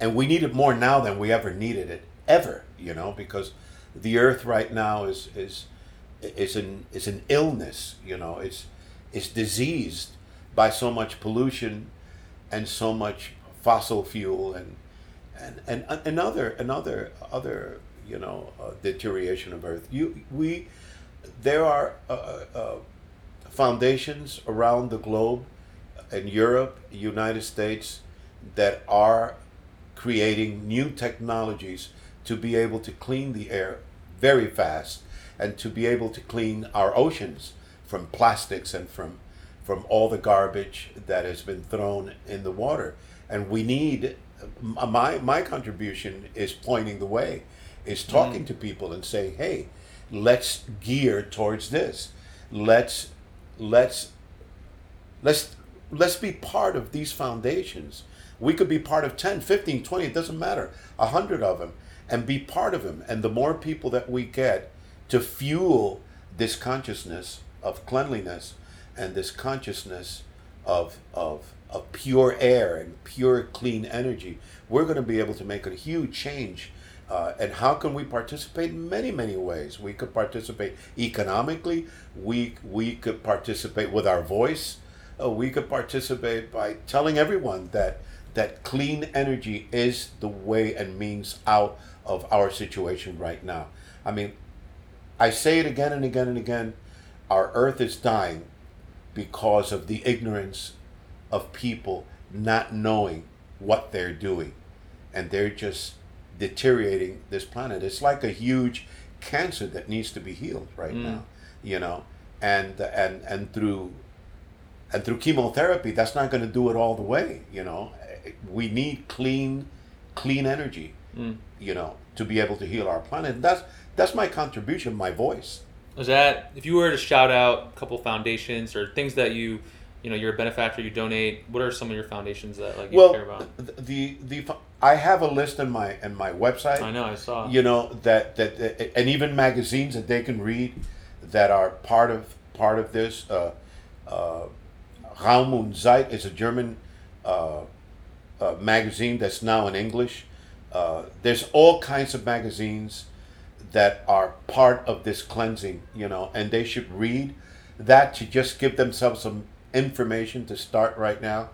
and we need it more now than we ever needed it ever. You know, because the earth right now is is is an is an illness. You know, it's it's diseased by so much pollution and so much fossil fuel and and and another another other you know uh, deterioration of earth you we there are uh, uh, uh foundations around the globe in Europe United States that are creating new technologies to be able to clean the air very fast and to be able to clean our oceans from plastics and from from all the garbage that has been thrown in the water. And we need my my contribution is pointing the way is talking mm. to people and saying hey let's gear towards this. Let's let's let's let's be part of these foundations. We could be part of 10 15 20 it doesn't matter 100 of them and be part of them and the more people that we get to fuel this consciousness of cleanliness and this consciousness of of of pure air and pure clean energy, we're going to be able to make a huge change. Uh, and how can we participate? Many, many ways. We could participate economically. We we could participate with our voice. Uh, we could participate by telling everyone that that clean energy is the way and means out of our situation right now. I mean, I say it again and again and again. Our Earth is dying because of the ignorance of people not knowing what they're doing and they're just deteriorating this planet it's like a huge cancer that needs to be healed right mm. now you know and and and through and through chemotherapy that's not going to do it all the way you know we need clean clean energy mm. You know to be able to heal our planet. And that's that's my contribution my voice. Is that if you were to shout out a couple foundations or things that you you know you're a benefactor you donate what are some of your foundations that like you well, care about? the the i have a list in my in my website. I know i saw. You know that that, that and even magazines that they can read that are part of part of this uh, uh, Raum und Zeit is a German uh, uh, magazine that's now in English. Uh, there's all kinds of magazines that are part of this cleansing, you know, and they should read that to just give themselves some information to start right now.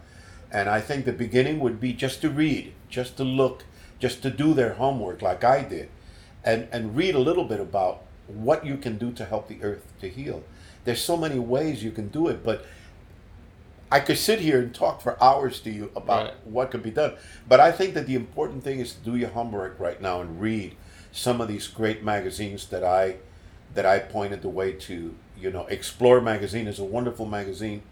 And I think the beginning would be just to read, just to look, just to do their homework like I did, and, and read a little bit about what you can do to help the earth to heal. There's so many ways you can do it, but I could sit here and talk for hours to you about right. what could be done. But I think that the important thing is to do your homework right now and read some of these great magazines that I that I pointed the way to. You know, Explore magazine is a wonderful magazine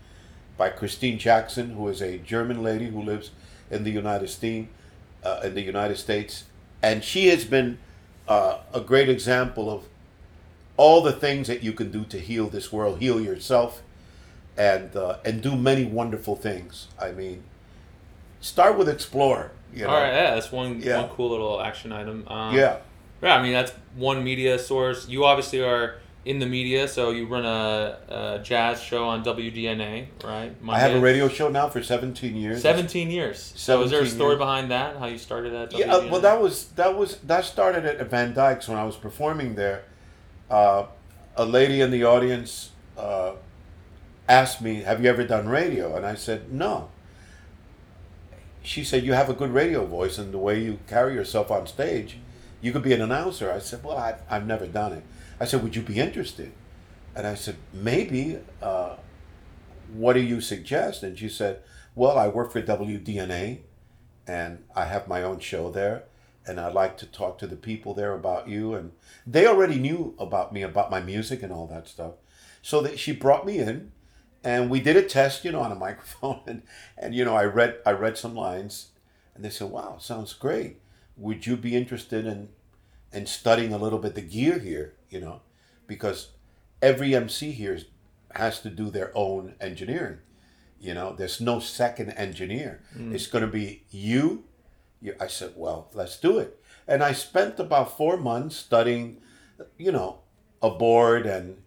by Christine Jackson, who is a German lady who lives in the United States, uh, in the United States, and she has been uh, a great example of all the things that you can do to heal this world, heal yourself, and uh, and do many wonderful things. I mean, start with explore. You know? All right, yeah, that's one yeah. one cool little action item. Um, yeah, yeah. I mean, that's one media source. You obviously are in the media, so you run a, a jazz show on WDNA, right? Monday. I have a radio show now for 17 years. 17 years. 17 so is there a story years. behind that? How you started at Yeah, uh, well, that was that was that started at Van Dyke's when I was performing there. Uh, a lady in the audience uh, asked me, "Have you ever done radio?" And I said, "No." She said, "You have a good radio voice, and the way you carry yourself on stage, you could be an announcer." I said, "Well, I've, I've never done it." I said, Would you be interested? And I said, Maybe. Uh, what do you suggest? And she said, Well, I work for WDNA and I have my own show there. And I'd like to talk to the people there about you. And they already knew about me, about my music and all that stuff. So that she brought me in and we did a test, you know, on a <laughs> microphone. And, and you know, I read, I read some lines and they said, Wow, sounds great. Would you be interested in, in studying a little bit the gear here? you know, because every MC here has to do their own engineering. You know, there's no second engineer. Mm. It's going to be you. you. I said, well, let's do it. And I spent about four months studying, you know, aboard and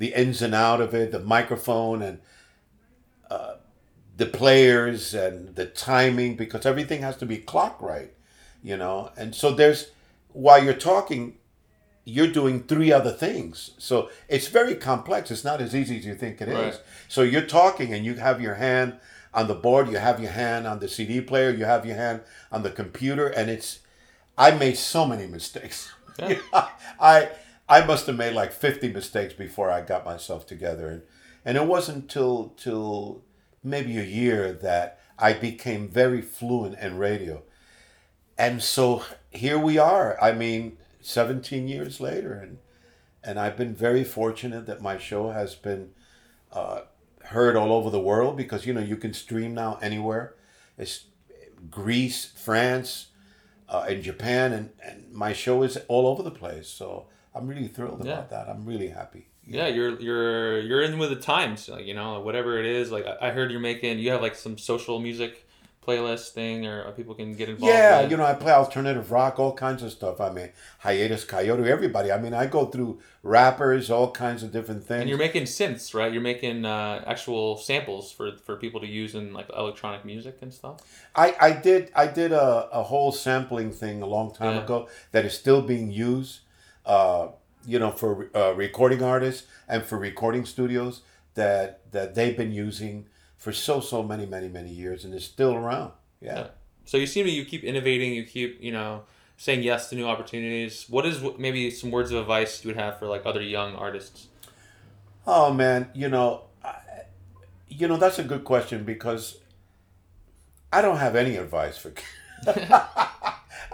the ins and out of it, the microphone and uh, the players and the timing, because everything has to be clock right, you know. And so there's while you're talking, you're doing three other things. So it's very complex. It's not as easy as you think it is. Right. So you're talking and you have your hand on the board, you have your hand on the CD player, you have your hand on the computer, and it's. I made so many mistakes. Yeah. <laughs> I I must have made like fifty mistakes before I got myself together, and and it wasn't till till maybe a year that I became very fluent in radio, and so here we are. I mean, seventeen years later, and and I've been very fortunate that my show has been uh, heard all over the world because you know you can stream now anywhere. It's Greece, France, uh, in Japan, and, and my show is all over the place. So I'm really thrilled Yeah. about that. I'm really happy. Yeah, you're you're you're in with the times, like, you know, whatever it is. Like I I heard you're making, you have like some social music playlist thing, or people can get involved. Yeah, with. you know, I play alternative rock, all kinds of stuff. I mean, Hiatus Kaiyote, everybody. I mean, I go through rappers, all kinds of different things. And you're making synths, right? You're making uh, actual samples for for people to use in like electronic music and stuff. I, I did I did a, a whole sampling thing a long time Yeah. ago that is still being used, uh, you know, for uh, recording artists and for recording studios that that they've been using for so so many many many years and is still around. Yeah. Yeah. So you seem to you keep innovating, you keep you know saying yes to new opportunities. What is maybe some words of advice you would have for like other young artists? Oh man, you know, I, you know that's a good question because I don't have any advice for. <laughs> <laughs>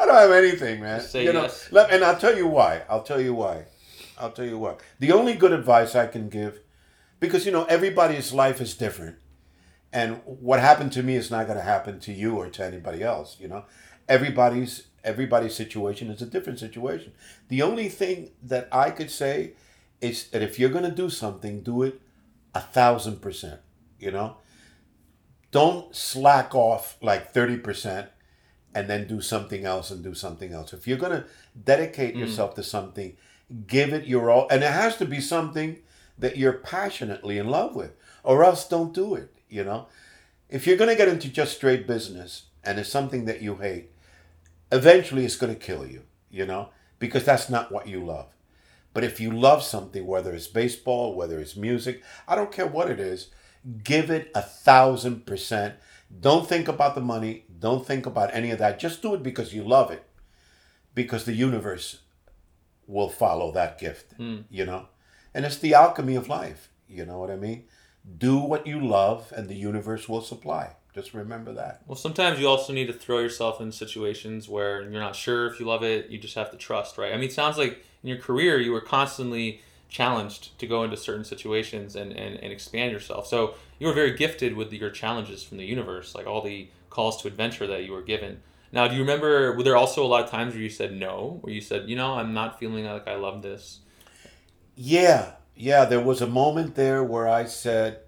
I don't have anything, man. Just say you know, yes. let- and I'll tell you why. I'll tell you why. I'll tell you why. The only good advice I can give, because you know everybody's life is different, and what happened to me is not going to happen to you or to anybody else. You know, everybody's everybody's situation is a different situation. The only thing that I could say is that if you're going to do something, do it a thousand percent. You know, don't slack off like thirty percent and then do something else and do something else. If you're going to dedicate hmm. yourself to something, give it your all. And it has to be something that you're passionately in love with, or else don't do it, you know? If you're going to get into just straight business and it's something that you hate, eventually it's going to kill you, you know? Because that's not what you love. But if you love something, whether it's baseball, whether it's music, I don't care what it is, give it a thousand percent. Don't think about the money. Don't think about any of that. Just do it because you love it. Because the universe will follow that gift, hmm. you know? And it's the alchemy of life. You know what I mean? Do what you love and the universe will supply. Just remember that. Well, sometimes you also need to throw yourself in situations where you're not sure if you love it. You just have to trust, right? I mean, it sounds like in your career you were constantly challenged to go into certain situations and, and, and expand yourself. So you were very gifted with your challenges from the universe, like all the calls to adventure that you were given. Now, do you remember, were there also a lot of times where you said no, where you said, you know, I'm not feeling like I love this? Yeah, yeah. There was a moment there where I said,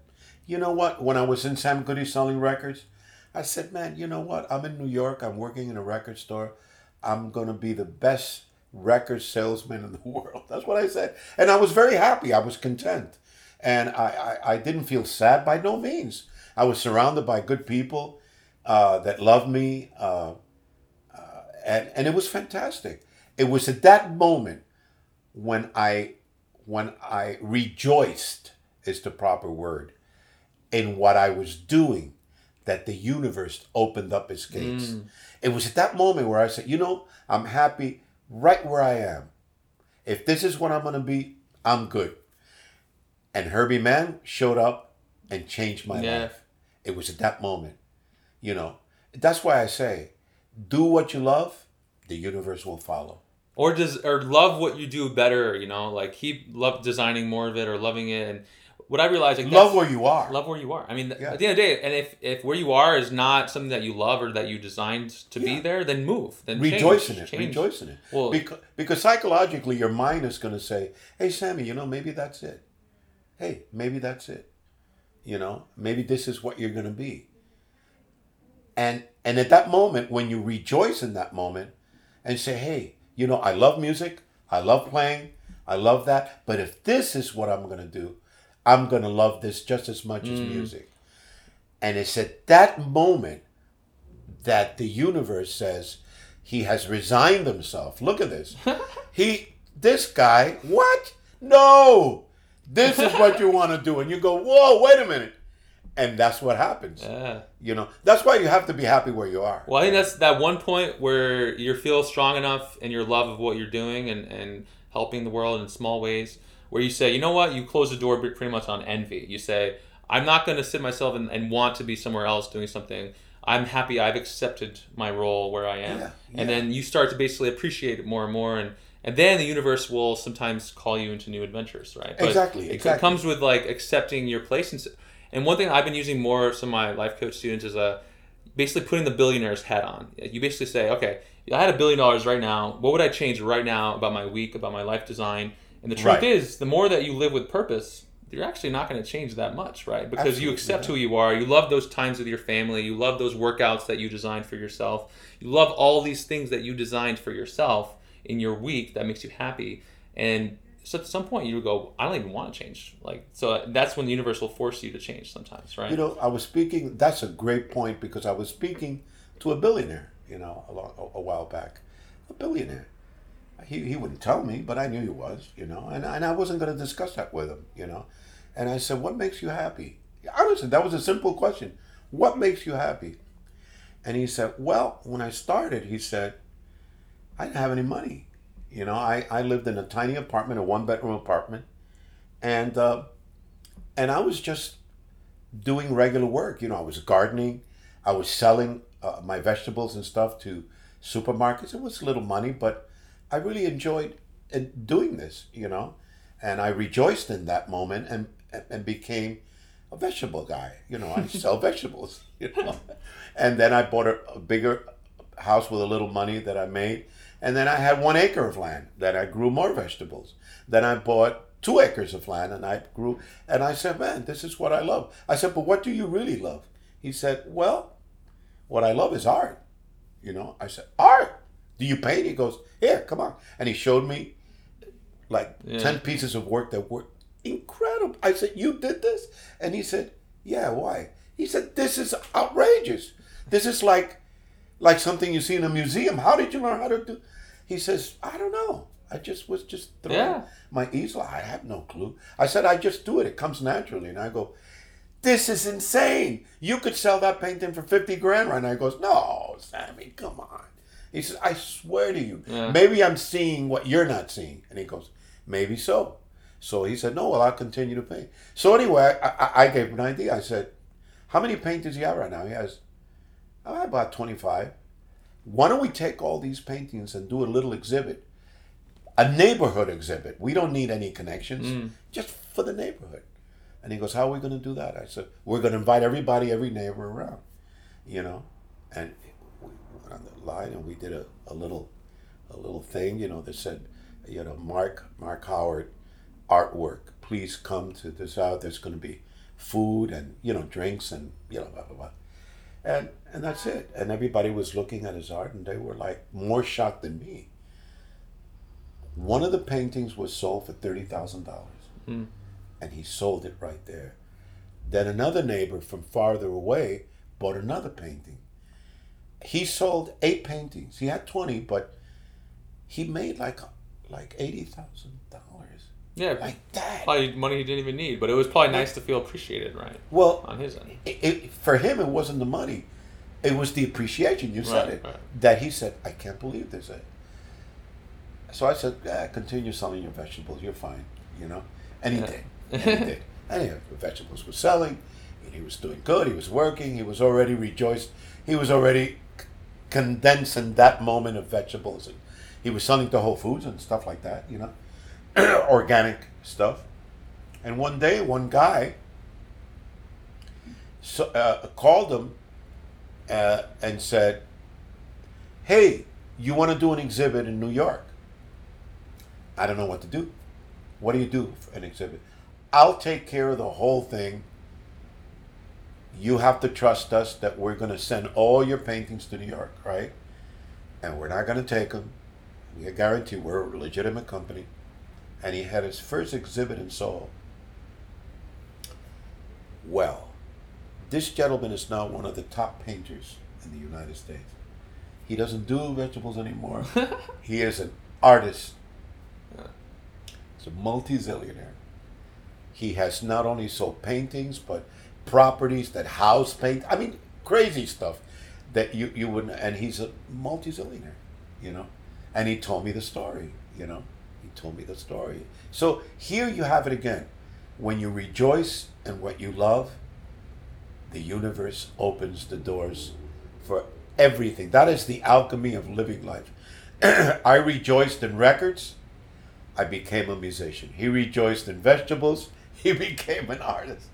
you know what? When I was in Sam Goody selling records, I said, man, you know what? I'm in New York. I'm working in a record store. I'm gonna be the best record salesman in the <laughs> world. That's what I said, and I was very happy. I was content, and I I, I didn't feel sad by no means. I was surrounded by good people uh, that loved me, uh, uh, and and it was fantastic. It was at that moment when I when I rejoiced is the proper word in what I was doing that the universe opened up its gates. It was at that moment where I said, you know, I'm happy right where I am. If this is what I'm going to be, I'm good. And Herbie Mann showed up and changed my Yeah. life. It was at that moment. You know, that's why I say, do what you love, the universe will follow. or does or love what you do better you know like keep love designing more of it or loving it and what i realized like Love where you are. love where you are i mean Yeah. at the end of the day and if if where you are is not something that you love or that you designed to be there then move then rejoice change, in it. change. Rejoice in it. Well- because, because psychologically, your mind is going to say, "Hey, Sammy, you know, maybe that's it. Hey, maybe that's it. You know, maybe this is what you're going to be." And and at that moment, when you rejoice in that moment, and say, "Hey, you know, I love music. I love playing. I love that. But if this is what I'm going to do, I'm going to love this just as much as mm. music. And it's at that moment that the universe says he has resigned himself. Look at this. <laughs> he, this guy, what? No, this is what you want to do. And you go, whoa, wait a minute. And that's what happens. Yeah. You know, that's why you have to be happy where you are. Well, I think that's that one point where you feel strong enough in your love of what you're doing and, and helping the world in small ways, where you say, you know what, you close the door pretty much on envy. You say, I'm not going to sit myself and, and want to be somewhere else doing something. I'm happy I've accepted my role where I am. Yeah, yeah. And then you start to basically appreciate it more and more. And, and then the universe will sometimes call you into new adventures, right? But Exactly, It exactly. comes with like accepting your place. And, and one thing I've been using more some of my life coach students is a basically putting the billionaire's hat on. You basically say, okay, I had a billion dollars right now. What would I change right now about my week, about my life design? And the truth Right. is, the more that you live with purpose, you're actually not going to change that much, right? Because you accept who you are. You love those times with your family. You love those workouts that you designed for yourself. You love all these things that you designed for yourself in your week that makes you happy. And so at some point you go, I don't even want to change. Like so that's when the universe will force you to change sometimes, right? You know, I was speaking. That's a great point because I was speaking to a billionaire. You know, a, long, a, a while back, a billionaire. He, he wouldn't tell me, but I knew he was. You know, and and I wasn't going to discuss that with him. You know, and I said, "What makes you happy?" Honestly, that was a simple question. What makes you happy? And he said, "Well, when I started, he said, I didn't have any money. You know, I, I lived in a tiny apartment, a one bedroom apartment, and uh, and I was just doing regular work. You know, I was gardening, I was selling uh, my vegetables and stuff to supermarkets. It was little money, but I really enjoyed uh, doing this. You know, and I rejoiced in that moment and and became a vegetable guy. You know, I sell <laughs> vegetables. <laughs> You know, and then I bought a, a bigger house with a little money that I made. And then I had one acre of land that I grew more vegetables. Then I bought two acres of land and I grew. And I said, man, this is what I love. I said, but what do you really love? He said, well, what I love is art. You know, I said, art? Do you paint? He goes, here, come on. And he showed me like Yeah. 10 pieces of work that were incredible. I said, you did this? And he said, yeah, why? He said, this is outrageous. This is like like something you see in a museum. How did you learn how to do? He says, I don't know. I just was just throwing Yeah. my easel. I have no clue. I said, I just do it. It comes naturally. And I go, this is insane. You could sell that painting for 50 grand right now. He goes, no, Sammy, come on. He says, I swear to you, Yeah. maybe I'm seeing what you're not seeing. And he goes, maybe so. So he said, no, well, I'll continue to paint. So anyway, I, I, I gave him an idea. I said, how many paintings do you have right now? He has uh, about 25. Why don't we take all these paintings and do a little exhibit? A neighborhood exhibit. We don't need any connections, just for the neighborhood. And he goes, How are we going to do that? I said, We're going to invite everybody, every neighbor around, you know? And we went on the line and we did a, a little a little thing, you know, that said, you know, Mark Mark Howard artwork. Please come to this out. There's going to be food and you know drinks and you know blah blah blah, and and that's it. And everybody was looking at his art and they were like more shocked than me. One of the paintings was sold for thirty thousand dollars, Hmm. and he sold it right there. Then another neighbor from farther away bought another painting. He sold eight paintings. He had twenty, but he made like like eighty thousand dollars. Yeah, Like that. probably money he didn't even need, but it was probably nice to feel appreciated, right? Well, On his end. it, it, for him, it wasn't the money; it was the appreciation. You said Right, it. right. That he said, "I can't believe this." So I said, ah, "Continue selling your vegetables. You're fine." You know, and he Yeah. did. And he did. <laughs> And the vegetables were selling, and he was doing good. He was working. He was already rejoiced. He was already c- condensing that moment of vegetables, and he was selling to Whole Foods and stuff like that. You know, <clears throat> organic stuff. And one day, one guy so, uh, called him uh, and said, "Hey, you want to do an exhibit in New York? I don't know what to do. What do you do for an exhibit? I'll take care of the whole thing. You have to trust us that we're going to send all your paintings to New York, right? And we're not going to take them. We guarantee we're a legitimate company. And he had his first exhibit in Seoul. Well, this gentleman is now one of the top painters in the United States. He doesn't do vegetables anymore. <laughs> he is an artist. He's a multi-zillionaire. He has not only sold paintings, but properties that house paint. I mean, crazy stuff that you, you wouldn't. And he's a multi-zillionaire, you know. And he told me the story, you know. Told me the story. So here you have it again. When you rejoice in what you love, the universe opens the doors for everything. That is the alchemy of living life. <clears throat> I rejoiced in records. I became a musician. He rejoiced in vegetables. <laughs> He became an artist.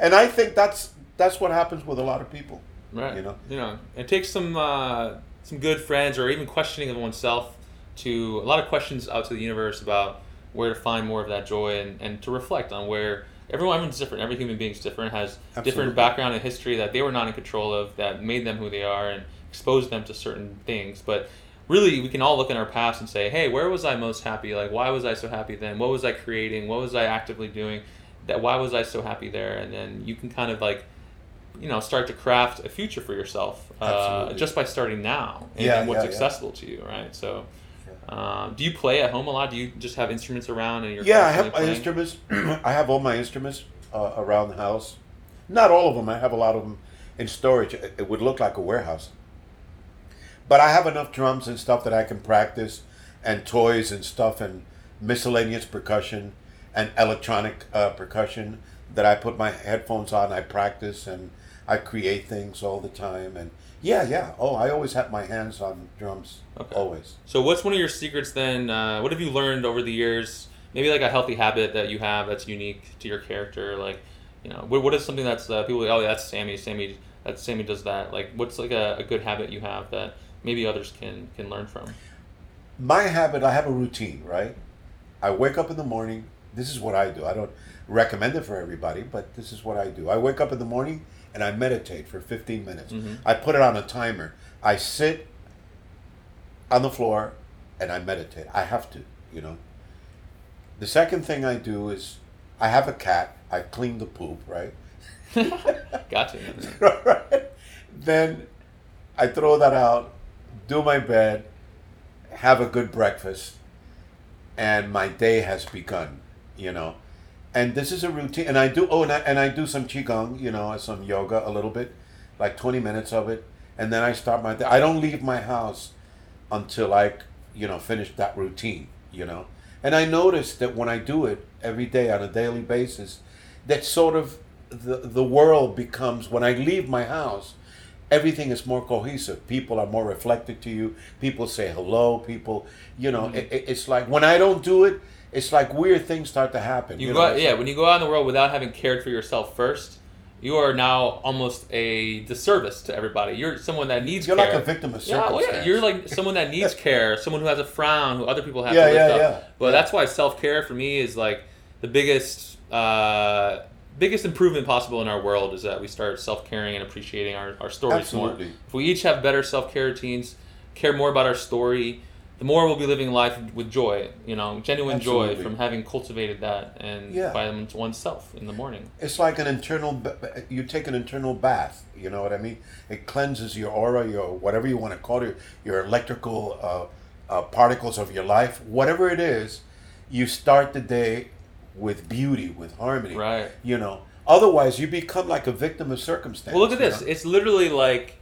And I think that's that's what happens with a lot of people. Right. You know. You know, it takes some uh, some good friends or even questioning of oneself to a lot of questions out to the universe about where to find more of that joy and, and to reflect on where everyone everyone's different. Every human being's different, has Absolutely. different background and history that they were not in control of that made them who they are and exposed them to certain things. But really, we can all look in our past and say, hey, where was I most happy? Like, why was I so happy then? What was I creating? What was I actively doing? That why was I so happy there? And then you can kind of like you know start to craft a future for yourself uh, just by starting now and, Yeah, and what's yeah, yeah. accessible to you right so um, do you play at home a lot do you just have instruments around and you're Yeah, I have my instruments. <clears throat> I have all my instruments uh, around the house. Not all of them. I have a lot of them in storage. It it would look like a warehouse. But I have enough drums and stuff that I can practice, and toys and stuff, and miscellaneous percussion and electronic uh, percussion that I put my headphones on. I practice and I create things all the time. And yeah, yeah. Oh, I always have my hands on drums. Okay. Always. so what's one of your secrets then uh, what have you learned over the years maybe like a healthy habit that you have that's unique to your character like you know what, what is something that's uh, people like, oh yeah, that's sammy sammy that sammy does that like what's like a, a good habit you have that maybe others can can learn from my habit i have a routine right i wake up in the morning this is what i do i don't recommend it for everybody but this is what i do i wake up in the morning and i meditate for 15 minutes Mhm. i put it on a timer i sit on the floor and i meditate i have to you know the second thing i do is i have a cat i clean the poop right <laughs> gotcha right? <laughs> Then I throw that out, do my bed, have a good breakfast, and my day has begun, you know. And this is a routine, and I do oh, and I, and I do some qigong, you know, some yoga a little bit, like twenty minutes of it, and then I start my day. I don't leave my house until I, you know, finish that routine, you know. And I notice that when I do it every day on a daily basis, that sort of the the world becomes when I leave my house, everything is more cohesive. People are more reflective to you. People say hello. People, you know, mm-hmm. it, it- it's like when I don't do it, it's like weird things start to happen. You, you go out, yeah, when you go out in the world without having cared for yourself first, you are now almost a disservice to everybody. You're someone that needs You're care. like a victim of yeah, well, circumstance. yeah, you're like someone that needs <laughs> care, someone who has a frown, who other people have Yeah, to lift yeah, up. yeah. But Yeah. that's why self care for me is like the biggest uh, biggest improvement possible in our world is that we start self caring and appreciating our, our stories more. Absolutely. If we each have better self care routines, care more about our story, the more we'll be living life with joy, you know, genuine joy from having cultivated that and Yeah. by oneself in the morning. It's like an internal. You take an internal bath. You know what I mean? It cleanses your aura, your whatever you want to call it, your electrical uh, uh, particles of your life, whatever it is. You start the day with beauty, with harmony. Right. You know. Otherwise, you become like a victim of circumstance. Well, look at this. know? It's literally like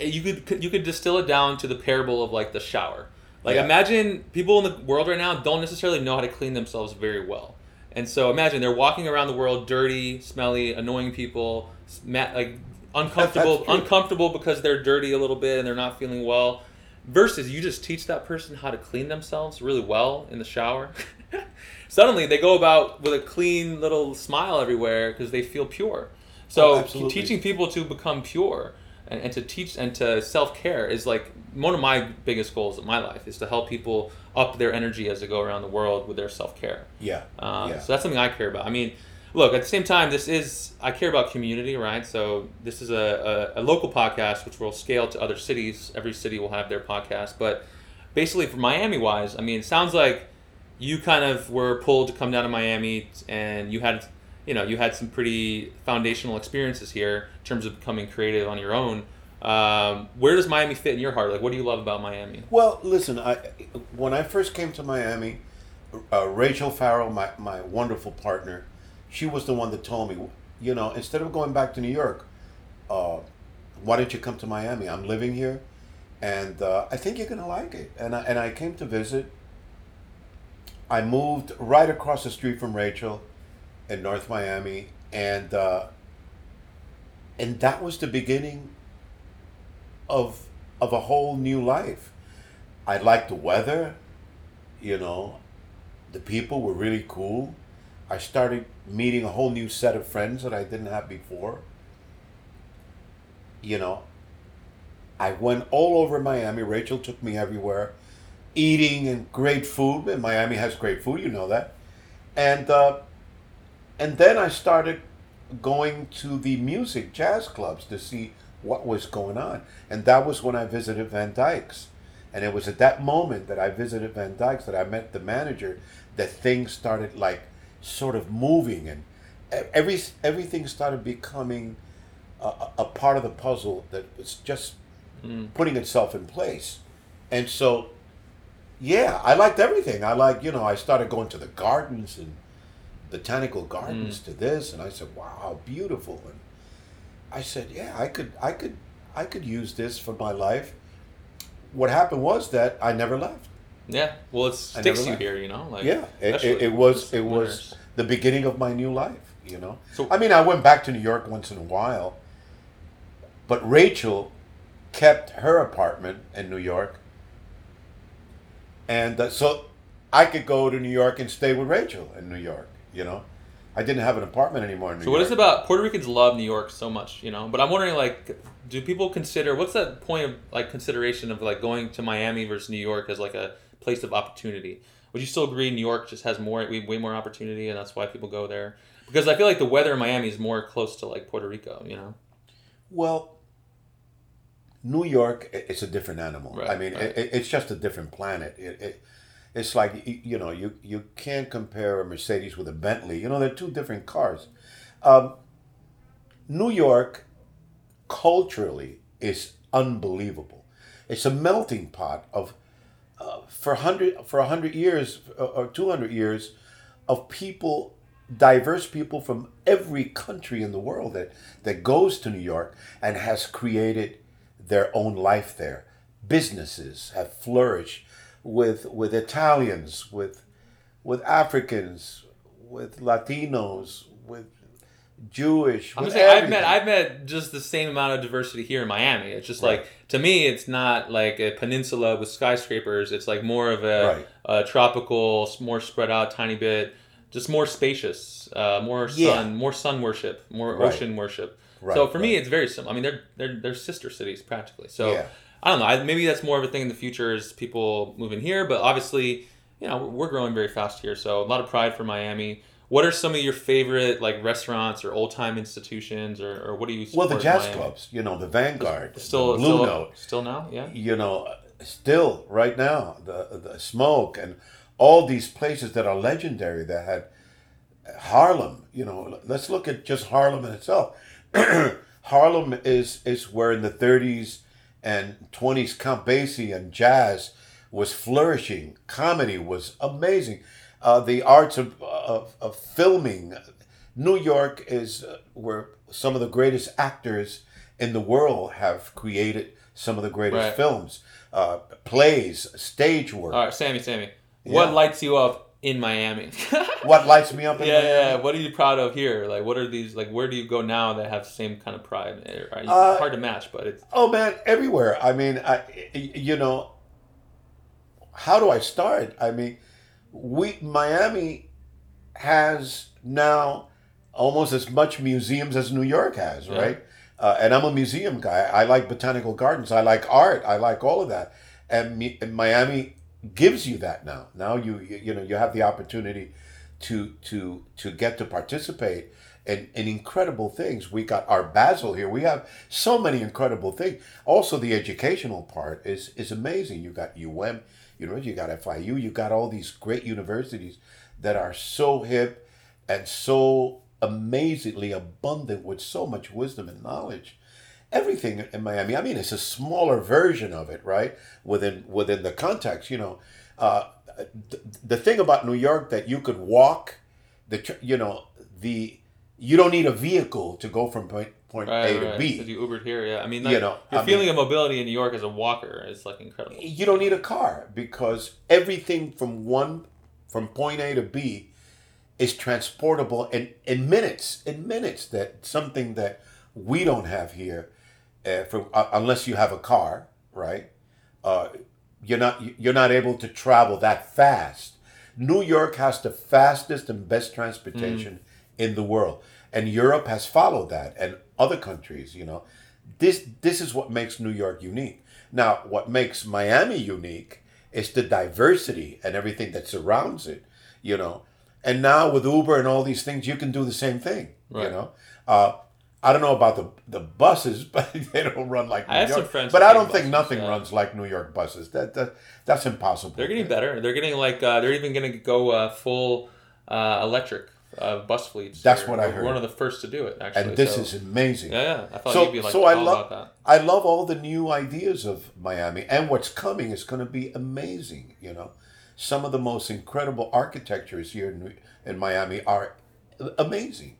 you could you could distill it down to the parable of like the shower. Like Yeah. imagine people in the world right now don't necessarily know how to clean themselves very well, and so imagine they're walking around the world dirty, smelly, annoying people, like uncomfortable, uncomfortable because they're dirty a little bit and they're not feeling well. Versus you just teach that person how to clean themselves really well in the shower. <laughs> Suddenly they go about with a clean little smile everywhere because they feel pure. So Oh, teaching people to become pure and, and to teach and to self care is like one of my biggest goals in my life is to help people up their energy as they go around the world with their self care. yeah. Um, yeah. So that's something I care about. I mean, look, at the same time, this is, I care about community, right? So this is a, a, a local podcast, which will scale to other cities. Every city will have their podcast. But basically, for Miami wise, I mean, it sounds like you kind of were pulled to come down to Miami, and you had, you know, you had some pretty foundational experiences here in terms of becoming creative on your own. Um, where does Miami fit in your heart? Like, what do you love about Miami? Well, listen, I when I first came to Miami, uh, Rachel Farrell, my, my wonderful partner, she was the one that told me, you know, instead of going back to New York, uh, why don't you come to Miami? I'm living here, and uh, I think you're gonna like it. And I, and I came to visit. I moved right across the street from Rachel, in North Miami, and uh, and that was the beginning of of a whole new life. I liked the weather, you know, the people were really cool. I started meeting a whole new set of friends that I didn't have before. You know, I went all over Miami. Rachel took me everywhere, eating and great food. And Miami has great food, you know that. And uh, and then I started going to the music jazz clubs to see what was going on. And that was when I visited Van Dyke's. And it was at that moment that I visited Van Dyke's that I met the manager that things started like sort of moving and every everything started becoming a, a part of the puzzle that was just mm. putting itself in place. And so yeah, I liked everything. I like, you know, I started going to the gardens and botanical gardens mm. to this and I said, "Wow, how beautiful." And I said, "Yeah, I could I could I could use this for my life." What happened was that I never left. Yeah, well, it sticks you here, you know. Like yeah, it, it, it was it was the beginning of my new life. You know, so I mean, I went back to New York once in a while, but Rachel kept her apartment in New York, and uh, so I could go to New York and stay with Rachel in New York. You know, I didn't have an apartment anymore in New so York. So what is it about Puerto Ricans love New York so much, you know? But I'm wondering like do people consider what's that point of like consideration of like going to Miami versus New York as like a place of opportunity? Would you still agree New York just has more we way more opportunity and that's why people go there? Because I feel like the weather in Miami is more close to like Puerto Rico, you know. Well, New York it's a different animal. Right, I mean, right. it, it's just a different planet. It, it it's like you know you you can't compare a Mercedes with a Bentley. You know they're two different cars. Um, New York, culturally, is unbelievable. It's a melting pot of uh, for hundred for hundred years uh, or two hundred years of people, diverse people from every country in the world that that goes to New York and has created their own life there. Businesses have flourished with with Italians, with with Africans, with Latinos, with Jewish. I'm saying I've met I've met just the same amount of diversity here in Miami. It's just right. like to me, it's not like a peninsula with skyscrapers. It's like more of a, right. a tropical, more spread out, tiny bit, just more spacious, uh, more sun, yeah. more sun worship, more right. ocean worship. so for me, it's very similar. I mean, they're they're they're sister cities practically. So. Yeah. I don't know. I, maybe that's more of a thing in the future as people move in here. But obviously, you know, we're growing very fast here. So a lot of pride for Miami. What are some of your favorite like restaurants or old time institutions or, or what do you? Well, the jazz clubs. You know, the Vanguard, still the Blue still, Note, still now, yeah. You know, still right now the the smoke and all these places that are legendary that had Harlem. You know, let's look at just Harlem in itself. <clears throat> Harlem is is where in the 30s and 20s Count Basie and jazz was flourishing. Comedy was amazing. Uh, the arts of, of, of, filming. New York is uh, where some of the greatest actors in the world have created some of the greatest right. films, uh, plays, stage work. All right, Sammy, Sammy. Yeah. What lights you up in Miami. <laughs> what lights me up in yeah, Miami? Yeah, what are you proud of here? Like, what are these? Like, where do you go now that have the same kind of pride? It's uh, hard to match, but it's. Oh man, everywhere. I mean, I, you know, how do I start? I mean, we Miami has now almost as much museums as New York has, yeah. right? Uh, and I'm a museum guy. I like botanical gardens. I like art. I like all of that. And, and Miami gives you that now. Now you, you know you have the opportunity to to to get to participate in, in incredible things. We got our Basel here. We have so many incredible things. Also, the educational part is is amazing. You got UM, University, you got FIU, you got all these great universities that are so hip and so amazingly abundant with so much wisdom and knowledge. Everything in Miami. I mean, it's a smaller version of it, right? Within within the context, you know. Uh, the, the thing about New York that you could walk, the you know the you don't need a vehicle to go from point point Right, A to right. B. If you Ubered here, yeah. I mean, like, You know, your I feeling mean- of mobility in New York as a walker is like incredible. you don't need a car because everything from one from point A to B is transportable in, in minutes in minutes that something that we don't have here uh, from uh, unless you have a car right uh, you're not you're not able to travel that fast New York has the fastest and best transportation in the world and Europe has followed that and other countries you know this this is what makes New York unique. Now, what makes Miami unique is the diversity and everything that surrounds it, you know. And now with Uber and all these things, you can do the same thing, you know. Uh, I don't know about the the buses, <laughs> but they don't run like New I have York. some friends but I don't think buses, nothing yeah. runs like New York buses. That, that that's impossible. They're getting better. They're getting like uh, they're even going to go uh, full uh, electric uh, bus fleets. That's They're- what I heard. One of the first to do it, actually. and this so- is amazing. yeah, yeah. I thought so you'd be like so I love about that. I love all the new ideas of Miami and what's coming is going to be amazing. You know, some of the most incredible architectures here in, in Miami are amazing.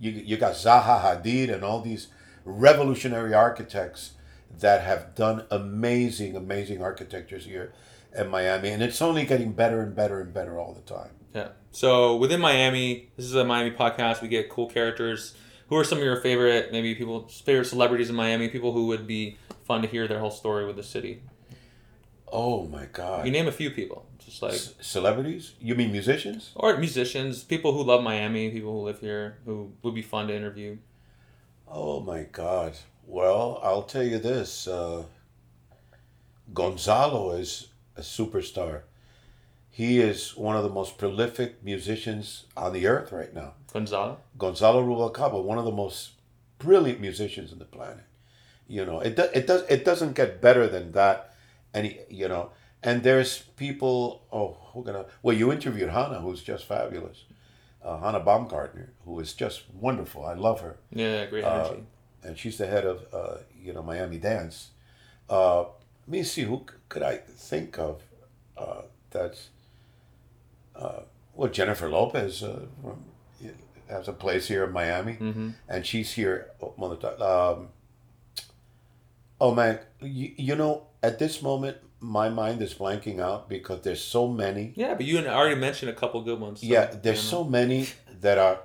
You you got Zaha Hadid and all these revolutionary architects that have done amazing amazing architectures here in Miami, and it's only getting better and better and better all the time. Yeah. So within Miami, this is a Miami podcast. We get cool characters. Who are some of your favorite, maybe people's favorite celebrities in Miami? People who would be fun to hear their whole story with the city. Oh my God! You name a few people, just like C- celebrities? You mean musicians? or musicians, people who love Miami, people who live here, who would be fun to interview. Oh my God. Well, I'll tell you this uh, Gonzalo is a superstar. He is one of the most prolific musicians on the earth right now. Gonzalo. Gonzalo Rubalcaba, one of the most brilliant musicians on the planet. You know, it, do, it does it doesn't get better than that. And he, you know, and there's people. Oh, we're gonna? Well, you interviewed Hannah, who's just fabulous. Uh, Hannah Baumgartner, who is just wonderful. I love her Yeah, great Uh, energy. and she's the head of uh, you know Miami Dance. Uh, let me see who c- could I think of uh, that's uh, well Jennifer Lopez uh, from, has a place here in Miami, hmm and she's here. oh, Um, oh man, you, you know at this moment my mind is blanking out because there's so many. Yeah, but you already mentioned a couple good ones. so, Yeah, there's so many <laughs> that are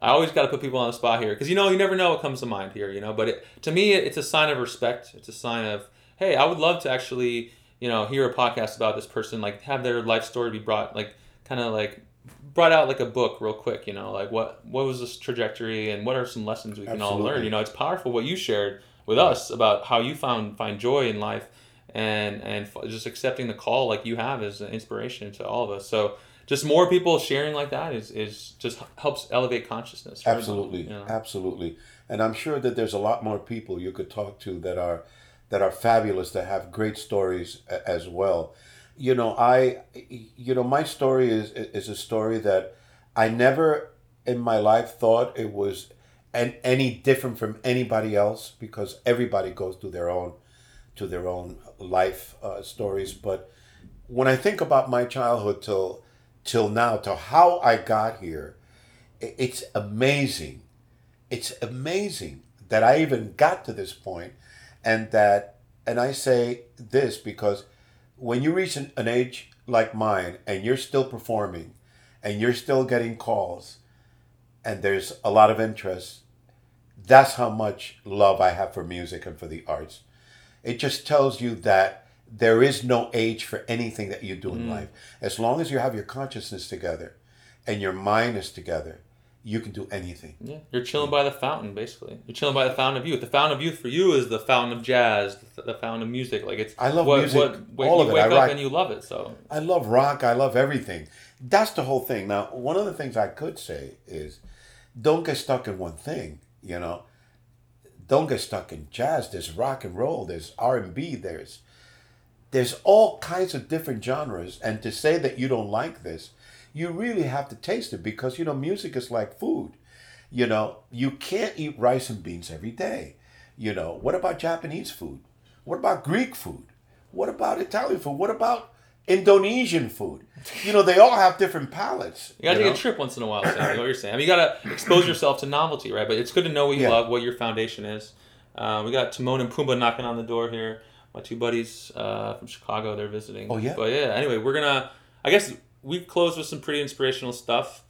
I always got to put people on the spot here because you know you never know what comes to mind here. You know, but it, to me, it's a sign of respect. It's a sign of hey, I would love to actually you know hear a podcast about this person, like have their life story be brought like kind of like brought out like a book real quick. You know, like what what was this trajectory and what are some lessons we can all learn. You know, it's powerful what you shared with us about how you found find joy in life and and f- just accepting the call like you have is an inspiration to all of us. So. Just more people sharing like that is, is just helps elevate consciousness. Absolutely, you know? absolutely, and I'm sure that there's a lot more people you could talk to that are that are fabulous that have great stories a- as well. You know, I, you know, my story is is a story that I never in my life thought it was and any different from anybody else because everybody goes through their own to their own life uh, stories. But when I think about my childhood till till now, to how I got here, it's amazing. It's amazing that I even got to this point, and that, and I say this because when you reach an, an age like mine and you're still performing, and you're still getting calls, and there's a lot of interest, that's how much love I have for music and for the arts. It just tells you that there is no age for anything that you do in mm. life. As long as you have your consciousness together and your mind is together, you can do anything. Yeah, you're chilling by the fountain, basically. You're chilling by the fountain of youth. The fountain of youth for you is the fountain of jazz, the, fountain of music. Like it's I love what, music, What, what all you of it. wake I up write- and you love it. So I love rock. I love everything. That's the whole thing. Now, one of the things I could say is don't get stuck in one thing, you know. Don't get stuck in jazz. There's rock and roll, there's R&B, there's there's all kinds of different genres, and to say that you don't like this, you really have to taste it because you know music is like food. You know, you can't eat rice and beans every day. You know, what about Japanese food? What about Greek food? What about Italian food? What about Indonesian food? You know, they all have different palates. You gotta you take know? a trip once in a while. Sammy, what you're saying? I mean, you gotta expose yourself to novelty, right? But it's good to know what you Yeah. love, what your foundation is. Uh, we got Timon and Pumbaa knocking on the door here. My two buddies uh, from Chicago, they're visiting. Oh, yeah? But yeah, anyway, we're gonna. I guess we closed with some pretty inspirational stuff.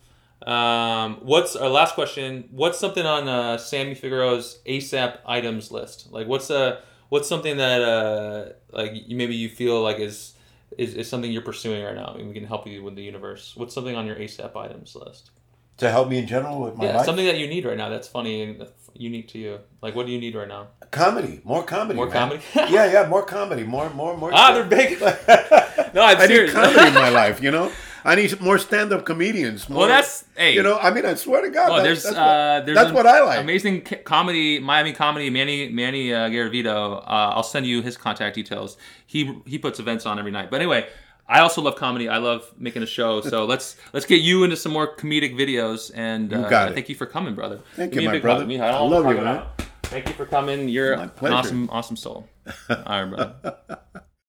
Um, what's our last question? What's something on uh, Sammy Figueroa's ASAP items list? Like, what's a what's something that uh, like you, maybe you feel like is, is is something you're pursuing right now? and we can help you with the universe. What's something on your ASAP items list? To help me in general with my Yeah, life? something that you need right now that's funny and unique to you. Like, what do you need right now? Comedy, more comedy. More man. comedy? <laughs> yeah, yeah, more comedy, more, more, more. Ah, they're big. <laughs> No, I'm I need comedy in my <laughs> life. You know, I need more stand-up comedians. More, Well, that's hey. you know. I mean, I swear to God, Oh, that- there's that's, uh, what, there's that's what I like. Amazing comedy, Miami comedy. Manny Manny uh, Garavito. Uh, I'll send you his contact details. He he puts events on every night. But anyway, I also love comedy. I love making a show. So <laughs> let's let's get you into some more comedic videos. And uh, it. thank you for coming, brother. Thank Give you, my brother. hug. I love you, man. out. Thank you for coming. You're an awesome awesome soul. All right, brother. <laughs>